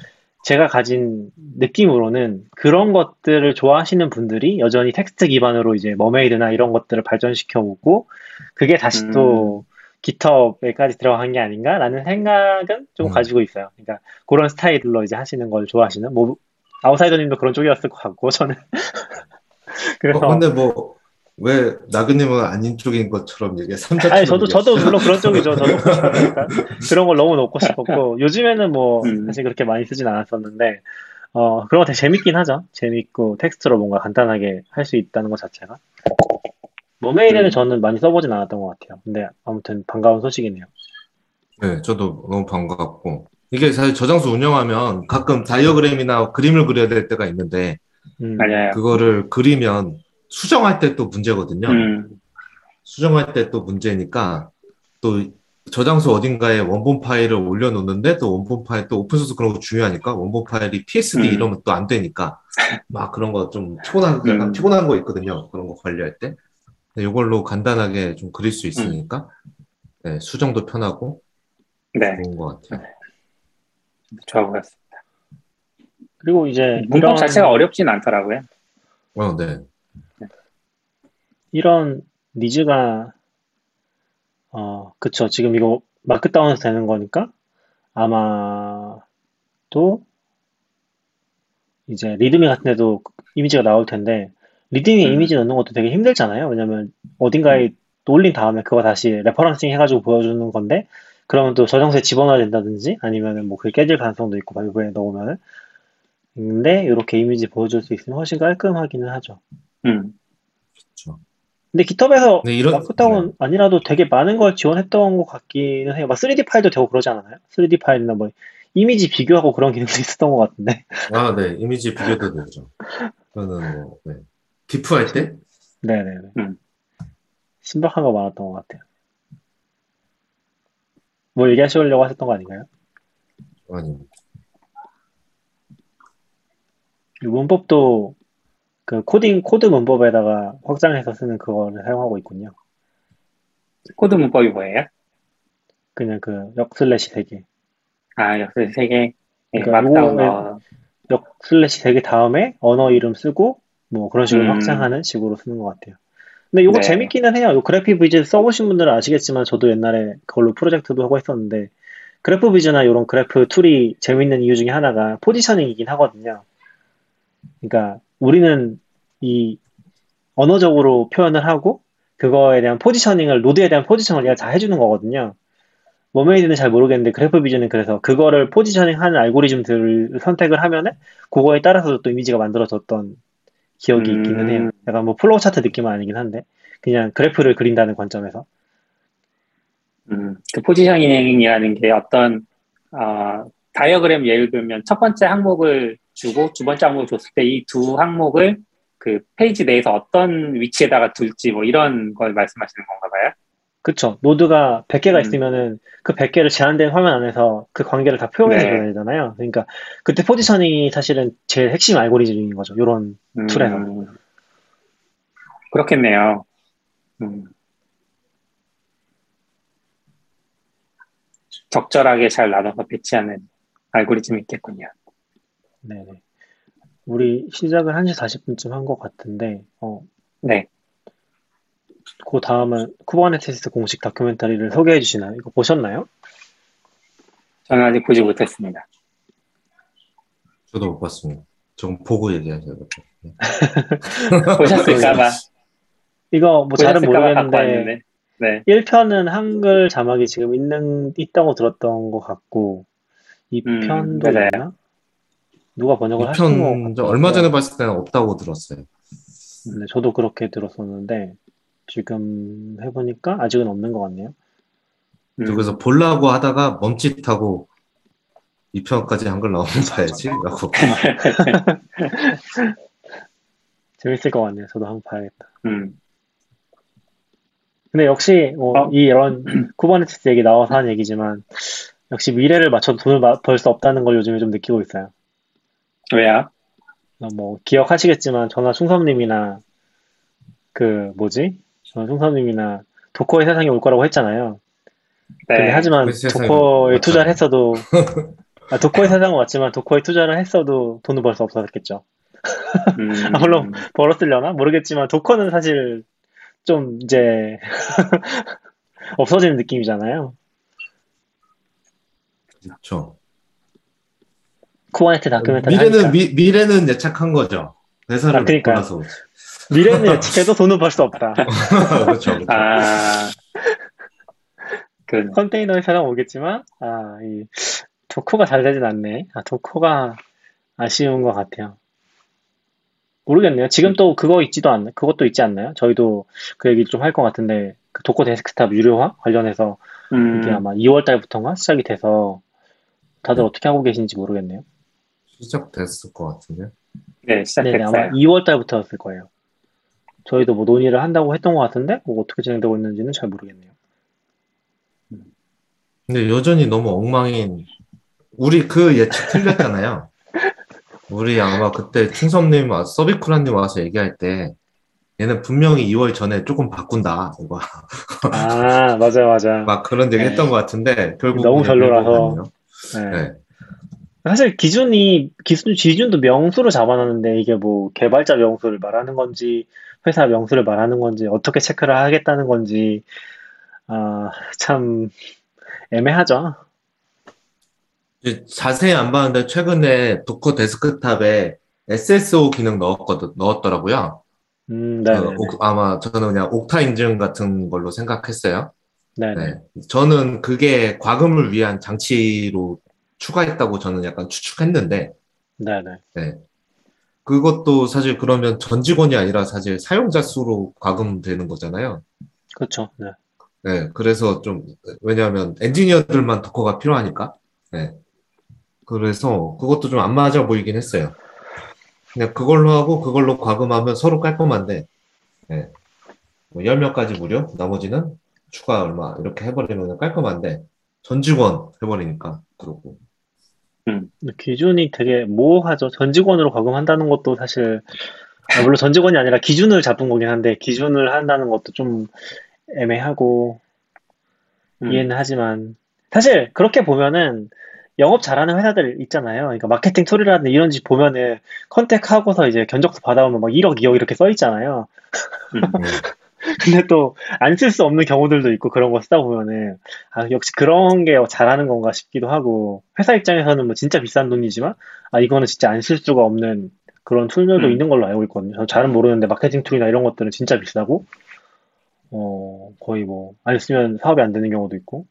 제가 가진 느낌으로는 그런 것들을 좋아하시는 분들이 여전히 텍스트 기반으로 이제 Mermaid나 이런 것들을 발전시켜 오고 그게 다시 음. 또 GitHub에까지 들어간 게 아닌가라는 생각은 좀 음. 가지고 있어요. 그러니까 그런 스타일로 이제 하시는 걸 좋아하시는 뭐 아웃사이더님도 그런 쪽이었을 것 같고 저는 그래서 어, 근데 뭐, 왜, 나그님은 아닌 쪽인 것처럼 얘기해. 삼자 아니 저도 저도 물론 그런 쪽이죠. 저도 그러니까 그런 걸 너무 넣고 싶었고 요즘에는 뭐 음. 사실 그렇게 많이 쓰진 않았었는데 어 그런 거 되게 재밌긴 하죠. 재밌고 텍스트로 뭔가 간단하게 할 수 있다는 것 자체가 Mermaid는 음. 저는 많이 써보진 않았던 것 같아요. 근데 아무튼 반가운 소식이네요. 네, 저도 너무 반갑고. 이게 사실 저장소 운영하면 가끔 다이어그램이나 그림을 그려야 될 때가 있는데, 음. 그거를 그리면 수정할 때 또 문제거든요. 음, 수정할 때 또 문제니까, 또 저장소 어딘가에 원본 파일을 올려놓는데, 또 원본 파일, 또 오픈소스 그런 거 중요하니까, 원본 파일이 PSD 음. 이러면 또 안 되니까, 막 그런 거 좀 피곤한, 음. 피곤한 거 있거든요. 그런 거 관리할 때. 이걸로 간단하게 좀 그릴 수 있으니까, 네, 수정도 편하고 네, 좋은 것 같아요. 좋아 보였어요. 그리고 이제 문법 이런 자체가 어렵진 않더라고요. 어, 네. 이런 needs가 어 그쵸 지금 이거 Markdown에서 되는 거니까 아마 또 이제 README 같은 데도 이미지가 나올 텐데 README에 음. 이미지 넣는 것도 되게 힘들잖아요 왜냐면 어딘가에 또 올린 다음에 그거 다시 referencing 해가지고 보여주는 건데 그러면 또 저장소에 집어넣어야 된다든지 아니면은 뭐 그게 깨질 가능성도 있고 외부에 넣으면은 근데 이렇게 이미지 보여줄 수 있으면 훨씬 깔끔하기는 하죠 음, 그렇죠. 근데 GitHub에서 네, 이런- Markdown 아니라도 되게 많은 걸 지원했던 것 같기는 해요. 막 3D 파일도 되고 그러지 않아요? 3D 파일이나 뭐 이미지 비교하고 그런 기능도 있었던 것 같은데. 아, 네. 이미지 비교도 되죠. 저는 뭐, 네. diff 할 때? 네네네. 음. 신박한 거 많았던 것 같아요. 뭐 얘기하시려고 하셨던 거 아닌가요? 아니, 이 문법도 그 코딩 코드 문법에다가 확장해서 쓰는 그거를 사용하고 있군요. 코드 문법이 뭐예요? 그냥 그 역슬래시 3개. 아, 역슬래시 세 개. 예, 그러니까 요거는- 거. 역슬래시 3개 다음에 언어 이름 쓰고 뭐 그런 식으로 음. 확장하는 식으로 쓰는 것 같아요. 근데 이거 네. 재밌기는 해요. 요 Graphviz 써보신 분들은 아시겠지만 저도 옛날에 그걸로 프로젝트도 하고 했었는데 Graphviz나 이런 그래프 tool이 재밌는 이유 중에 하나가 positioning이긴 하거든요. 그러니까 우리는 이 언어적으로 표현을 하고 그거에 대한 positioning을 노드에 대한 positioning을 얘가 다 해주는 거거든요. Mermaid는 잘 모르겠는데 Graphviz는 그래서 그거를 positioning 하는 알고리즘들을 선택을 하면은 그거에 따라서 또 이미지가 만들어졌던 기억이 음. 있기는 해요. 약간 뭐 flow chart 느낌은 아니긴 한데 그냥 그래프를 그린다는 관점에서 음, 그 positioning이라는 게 어떤 어, 다이어그램 예를 들면 첫 번째 항목을 주고 두 번째 항목을 줬을 때 이 두 항목을 그 페이지 내에서 어떤 위치에다가 둘지 뭐 이런 걸 말씀하시는 건가 봐요. 그쵸. 노드가 100개가 음. 있으면은 그 100개를 제한된 화면 안에서 그 관계를 다 표현해서 네. 줘야 되잖아요. 그러니까 그때 positioning이 사실은 제일 핵심 알고리즘인 거죠. 요런 음, tool에서. 그렇겠네요. 음. 적절하게 잘 나눠서 배치하는 알고리즘이 있겠군요. 네네. 우리 시작을 1시 40분쯤 한 것 같은데, 어, 네. 그 다음은 Kubernetes 공식 다큐멘터리를 소개해 주시나요? 이거 보셨나요? 저는 아직 보지 못했습니다. 저도 못 봤습니다. 좀 보고 같아요. 보셨을까봐, 이거 뭐 잘은 모르겠는데. 네. 1편은 한글 자막이 지금 있는, 있다고 들었던 것 같고, 2편도 음. 있나? 누가 번역을 하신 것 2편, 저 같아요. 얼마 전에 봤을 때는 없다고 들었어요. 네, 저도 그렇게 들었었는데, 지금 해보니까 아직은 없는 것 같네요. 음, 그래서 보려고 하다가 멈칫하고 2편까지 한글 나오면 봐야지. 라고. 재밌을 것 같네요. 저도 한번 봐야겠다. 음, 근데 역시 뭐 어? 이런 Kubernetes 얘기 나와서 하는 얘기지만 역시 미래를 맞춰도 돈을 벌 수 없다는 걸 요즘에 좀 느끼고 있어요. 왜요? 어, 뭐 기억하시겠지만 전화 충섭님이나 그 뭐지? 전화 충섭님이나 Docker의 세상이 올 거라고 했잖아요. 네. 근데 하지만 Docker에. 투자를 했어도 아, Docker의 세상은 왔지만 Docker에 투자를 했어도 돈을 벌 수 없었겠죠. 음, 아, 물론 벌었으려나 모르겠지만 Docker는 사실 좀 이제 없어지는 느낌이잖아요. 그렇죠. Kubernetes 다큐멘터리 미래는. 미, 미래는 예측한 거죠. 회사를 아, 그렇지. 미래는 예측해도 돈을 벌수 없다. 그렇죠. 그렇죠. 아, 그, 컨테이너의 세상은 오겠지만, 아, 이, Docker가 잘 되진 않네. 아, Docker가 아쉬운 것 같아요. 모르겠네요. 지금 또 그거 있지도 않나, 그것도 있지 않나요? 저희도 그 얘기 좀 할 것 같은데, 그 Docker Desktop 유료화 관련해서 음, 이게 아마 2월 달부터인가 시작이 돼서 다들 어떻게 하고 계신지 모르겠네요. 시작됐을 것 같은데. 네, 네네, 시작했어요. 아마 2월 달부터였을 거예요. 저희도 뭐 논의를 한다고 했던 것 같은데, 뭐 어떻게 진행되고 있는지는 잘 모르겠네요. 근데 여전히 너무 엉망인, 우리 그 예측 틀렸잖아요. 우리 아마 그때 충섭님, 와- 서비쿠라님 와서 얘기할 때, 얘는 분명히 2월 전에 조금 바꾼다. 이거. 아, 맞아요, 맞아요. 막 그런 얘기 네. 했던 것 같은데, 결국 너무 별로라서. 네. 네. 사실 기준이 기준 기준도 명수로 잡아놨는데 이게 뭐 개발자 명수를 말하는 건지 회사 명수를 말하는 건지 어떻게 체크를 하겠다는 건지 아 참 애매하죠. 자세히 안 봤는데, 최근에 Docker Desktop에 SSO 기능 넣었거든, 넣었더라고요. 음, 네, 아마 저는 그냥 Okta 인증 같은 걸로 생각했어요. 네, 네, 네. 저는 그게 과금을 위한 장치로 추가했다고 저는 약간 추측했는데, 네, 네, 그것도 사실 그러면 전 직원이 아니라 사실 사용자 수로 과금되는 거잖아요. 그렇죠. 네, 네. 그래서 좀, 왜냐하면 엔지니어들만 도커가 필요하니까. 네. 그래서 그것도 좀 안 맞아 보이긴 했어요. 그냥 그걸로 하고 그걸로 과금하면 서로 깔끔한데, 예. 뭐 10명까지 무료, 나머지는 추가 얼마 이렇게 해버리면 깔끔한데, 전 직원 해버리니까 그렇고. 기준이 되게 모호하죠. 전 직원으로 과금한다는 것도 사실 아, 물론 전 직원이 아니라 기준을 잡은 거긴 한데 기준을 한다는 것도 좀 애매하고 음. 이해는 하지만 사실 그렇게 보면은 영업 잘하는 회사들 있잖아요. 그러니까 마케팅 tool이라든지 이런 집 보면은 contact하고서 이제 견적서 받아오면 막 1억, 2억 이렇게 써 있잖아요. 음. 음. 근데 또 안 쓸 수 없는 경우들도 있고 그런 거 쓰다 보면은 아 역시 그런 게 잘하는 건가 싶기도 하고 회사 입장에서는 뭐 진짜 비싼 돈이지만 아 이거는 진짜 안 쓸 수가 없는 그런 tool들도 음. 있는 걸로 알고 있거든요. 저 잘은 모르는데 마케팅 tool이나 이런 것들은 진짜 비싸고 어 거의 뭐 안 쓰면 사업이 안 되는 경우도 있고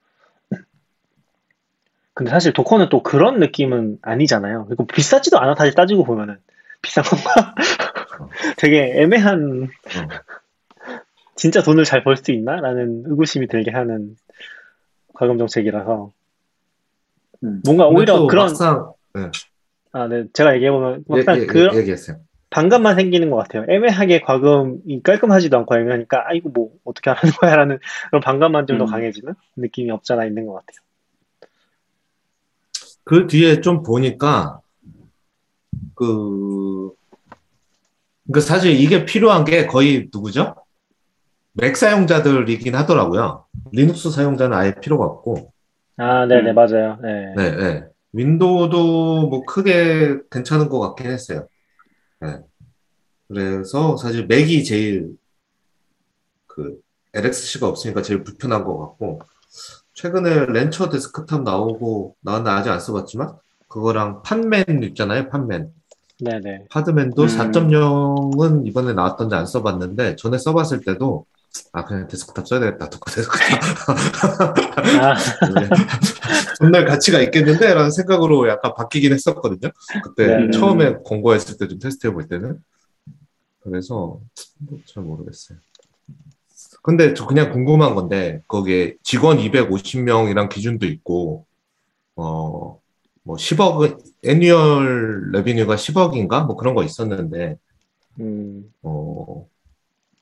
근데 사실 Docker는 또 그런 느낌은 아니잖아요. 그리고 비싸지도 않아 사실 따지고 보면은 비싼 건가? 되게 애매한 어. 진짜 돈을 잘 벌 수 있나? 라는 의구심이 들게 하는 과금 정책이라서 음. 뭔가 오히려 또 그런 막상, 예, 아, 네. 제가 얘기해보면 예, 막상 예, 그 예, 얘기했어요. 반감만 생기는 것 같아요. 애매하게 과금이 깔끔하지도 않고 애매하니까 아 이거 뭐 어떻게 하는 거야라는 그런 반감만 좀더 음. 강해지는 느낌이 없잖아 있는 것 같아요. 그 뒤에 좀 보니까, 그, 그 사실 이게 필요한 게 거의 누구죠? Mac 사용자들이긴 하더라고요. 리눅스 사용자는 아예 필요가 없고, 아, 네네 음. 맞아요. 네. 네, 네. 윈도우도 뭐 크게 괜찮은 것 같긴 했어요. 네. 그래서 사실 맥이 제일 그 LXC가 없으니까 제일 불편한 것 같고, 최근에 Rancher Desktop 나오고, 나는 아직 안 써봤지만, 그거랑 Podman 있잖아요, Podman. 네네. Podman도 음. 4.0은 이번에 나왔던지 안 써봤는데, 전에 써봤을 때도, 아, 그냥 데스크탑 써야 되겠다, Docker Desktop. 아, 네. 정말 가치가 있겠는데? 라는 생각으로 약간 바뀌긴 했었거든요. 그때 네. 처음에 공고했을 때 좀 테스트 해 볼 때는. 그래서, 뭐잘 모르겠어요. 근데 저 그냥 궁금한 건데, 거기에 직원 250명이랑 기준도 있고, 어, 뭐 10억, 애니얼 레비뉴가 10억인가? 뭐 그런 거 있었는데, 음, 어,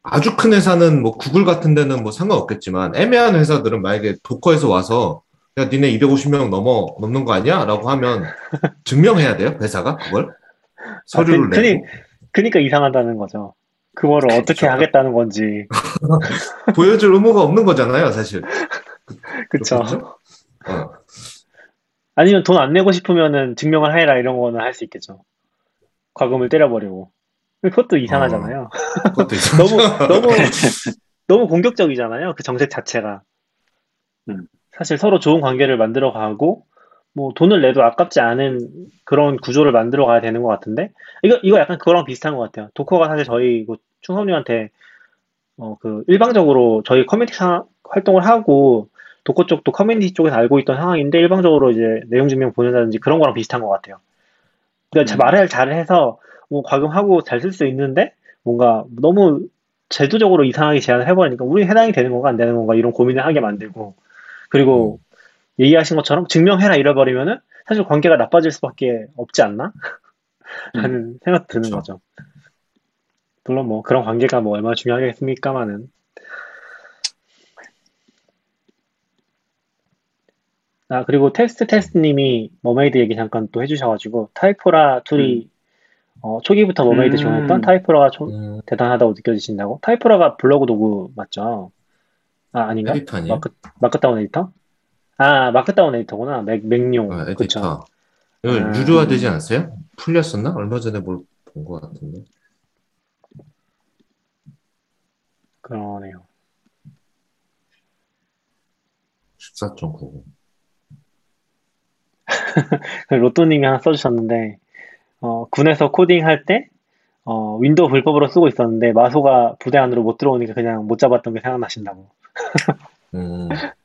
아주 큰 회사는 뭐 구글 같은 데는 뭐 상관없겠지만 애매한 회사들은 만약에 도커에서 와서 야 니네 250명 넘어 넘는 거 아니야? 라고 하면 증명해야 돼요 회사가 그걸 서류를 그- 내고 그니까 이상하다는 거죠. 그거를 어떻게 그쵸. 하겠다는 건지. 보여줄 의무가 없는 거잖아요 사실 그쵸. 그렇겠죠? 어, 아니면 돈 안 내고 싶으면은 증명을 해라 이런 거는 할 수 있겠죠. 과금을 때려버리고. 그것도 이상하잖아요. 그것도 너무, 있어요 너무, 너무 공격적이잖아요. 그 정책 자체가. 음. 사실 서로 좋은 관계를 만들어 가고, 뭐 돈을 내도 아깝지 않은 그런 구조를 만들어 가야 되는 것 같은데, 이거, 이거 약간 그거랑 비슷한 것 같아요. 도커가 사실 저희 그 충성님한테, 어, 그, 일방적으로 저희 커뮤니티 상- 활동을 하고, Docker 쪽도 커뮤니티 쪽에서 알고 있던 상황인데, 일방적으로 이제 내용 증명 보낸다든지 그런 거랑 비슷한 것 같아요. 그러니까 음. 말을 잘 해서, 뭐 과금하고 잘 쓸 수 있는데, 뭔가 너무 제도적으로 이상하게 제안을 해버리니까 우리 해당이 되는 건가 안 되는 건가 이런 고민을 하게 만들고 그리고 얘기하신 것처럼 증명해라 이래버리면은 사실 관계가 나빠질 수밖에 없지 않나? 하는 생각 드는 그쵸. 거죠. 물론 뭐 그런 관계가 뭐 얼마나 중요하겠습니까마는 아 그리고 테스트 테스트님이 Mermaid 얘기 잠깐 또 해주셔가지고 Typora tool이 어, 초기부터 Mermaid 음. 지원했던 Typora가 초- 음, 대단하다고 느껴지신다고? Typora가 블로그 도구 맞죠? 아, 아닌가? 에디터 아니에요? 마크, Markdown 에디터? 아, Markdown 에디터구나. Mac, Mac용. 아. 에디터 이거 아. 유료화 되지 않았어요? 풀렸었나? 얼마 전에 뭘 본 것 같은데 그러네요. 14.99그 로또님이 하나 써주셨는데, 어, 군에서 코딩할 때, 어, Windows 불법으로 쓰고 있었는데, 마소가 부대 안으로 못 들어오니까 그냥 못 잡았던 게 생각나신다고. 음,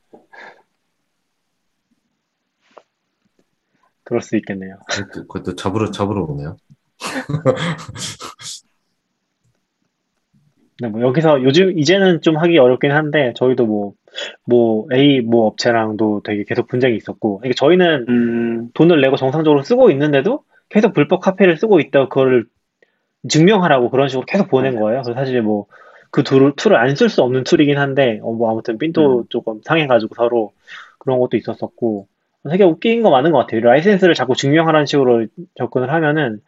그럴 수 있겠네요. 그것도, 그것도 잡으러 잡으러 오네요 네, 뭐 여기서 요즘 이제는 좀 하기 어렵긴 한데 저희도 뭐뭐 A 뭐 업체랑도 되게 계속 분쟁이 있었고 이게 저희는 음, 돈을 내고 정상적으로 쓰고 있는데도 계속 불법 카피를 쓰고 있다고 그거를 증명하라고 그런 식으로 계속 보낸 거예요. 그래서 사실 뭐 그 tool을, 안 쓸 수 없는 tool이긴 한데 어, 뭐 아무튼 기분도 음. 조금 상해가지고 서로 그런 것도 있었었고 되게 웃긴 거 많은 것 같아요. 라이센스를 자꾸 증명하라는 식으로 접근을 하면은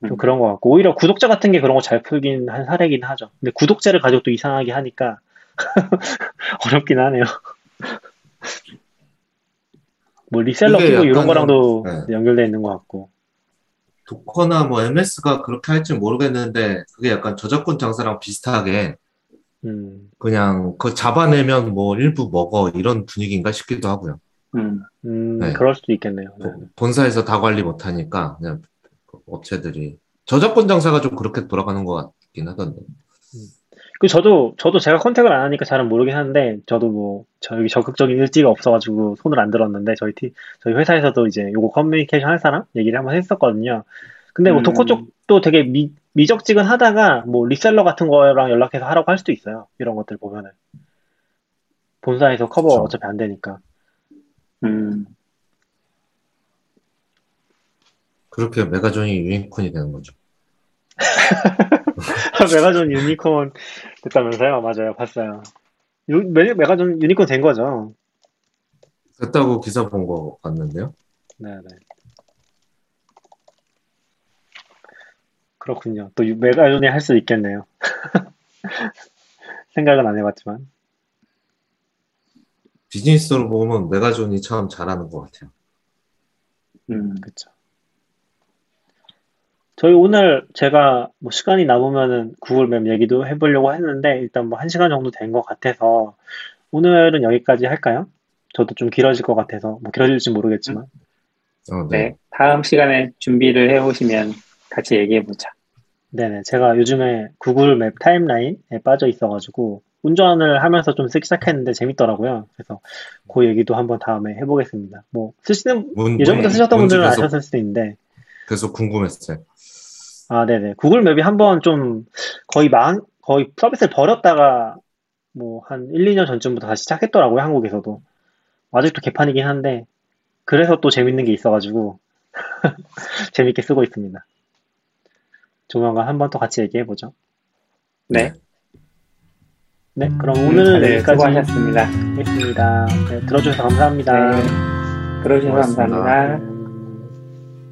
좀 음. 그런 것 같고 오히려 구독자 같은 게 그런 거 잘 풀긴 한 사례긴 하죠. 근데 구독자를 가지고 또 이상하게 하니까 어렵긴 하네요. 뭐 리셀러 끼고 이런 거랑도 네. 연결돼 있는 것 같고. 도커나 뭐 MS가 그렇게 할지 모르겠는데 그게 약간 저작권 장사랑 비슷하게 음, 그냥 그 잡아내면 뭐 일부 먹어 이런 분위기인가 싶기도 하고요. 음. 음, 네. 그럴 수도 있겠네요. 네. 본사에서 다 관리 못하니까 그냥 업체들이 저작권 장사가 좀 그렇게 돌아가는 것 같긴 하던데. 그 저도 저도 제가 contact을 안 하니까 잘은 모르긴 하는데 저도 뭐 저기 적극적인 의지가 없어가지고 손을 안 들었는데 저희 티 저희 회사에서도 이제 요거 커뮤니케이션 할 사람 얘기를 한번 했었거든요. 근데 뭐 음. Docker 쪽도 되게 미, 미적지근하다가 뭐 reseller 같은 거랑 연락해서 하라고 할 수도 있어요. 이런 것들 보면은 본사에서 커버 그쵸. 어차피 안 되니까. 음. 그렇게 메가존이 유니콘이 되는 거죠. 메가존 유니콘 됐다면서요? 맞아요, 봤어요. 유, 메, 메가존 유니콘 된 거죠. 됐다고 기사 본거 봤는데요. 네네. 그렇군요. 또 유- 메가존이 할 수 있겠네요. 생각은 안 해봤지만. 비즈니스로 보면 메가존이 참 잘하는 것 같아요. 음. 그쵸. 저희 오늘 제가 뭐 시간이 남으면은 구글 맵 얘기도 해보려고 했는데 일단 뭐 한 시간 정도 된 것 같아서 오늘은 여기까지 할까요? 저도 좀 길어질 것 같아서 뭐 길어질지 모르겠지만. 어, 네. 네. 다음 시간에 준비를 해오시면 같이 얘기해보자. 네네. 제가 요즘에 구글 맵 타임라인에 빠져 있어가지고 운전을 하면서 좀 쓰기 시작했는데 재밌더라고요. 그래서 그 얘기도 한번 다음에 해보겠습니다. 뭐 쓰시는 뭔- 예전부터 뭔- 쓰셨던 뭔지 분들은 계속, 아셨을 수도 있는데 계속 궁금했어요. 아 네네. 구글 맵이 한번 좀 거의 망 거의 서비스를 버렸다가 뭐 한 1, 2년 전쯤부터 다시 시작했더라고요. 한국에서도 아직도 개판이긴 한데 그래서 또 재밌는 게 있어가지고 재밌게 쓰고 있습니다. 조만간 한번 또 같이 얘기해보죠. 네. 네, 그럼 음, 오늘은 다들 여기까지 수고하셨습니다. 하겠습니다. 네, 들어주셔서 감사합니다. 네. 들어주셔서 고맙습니다. 감사합니다. 네.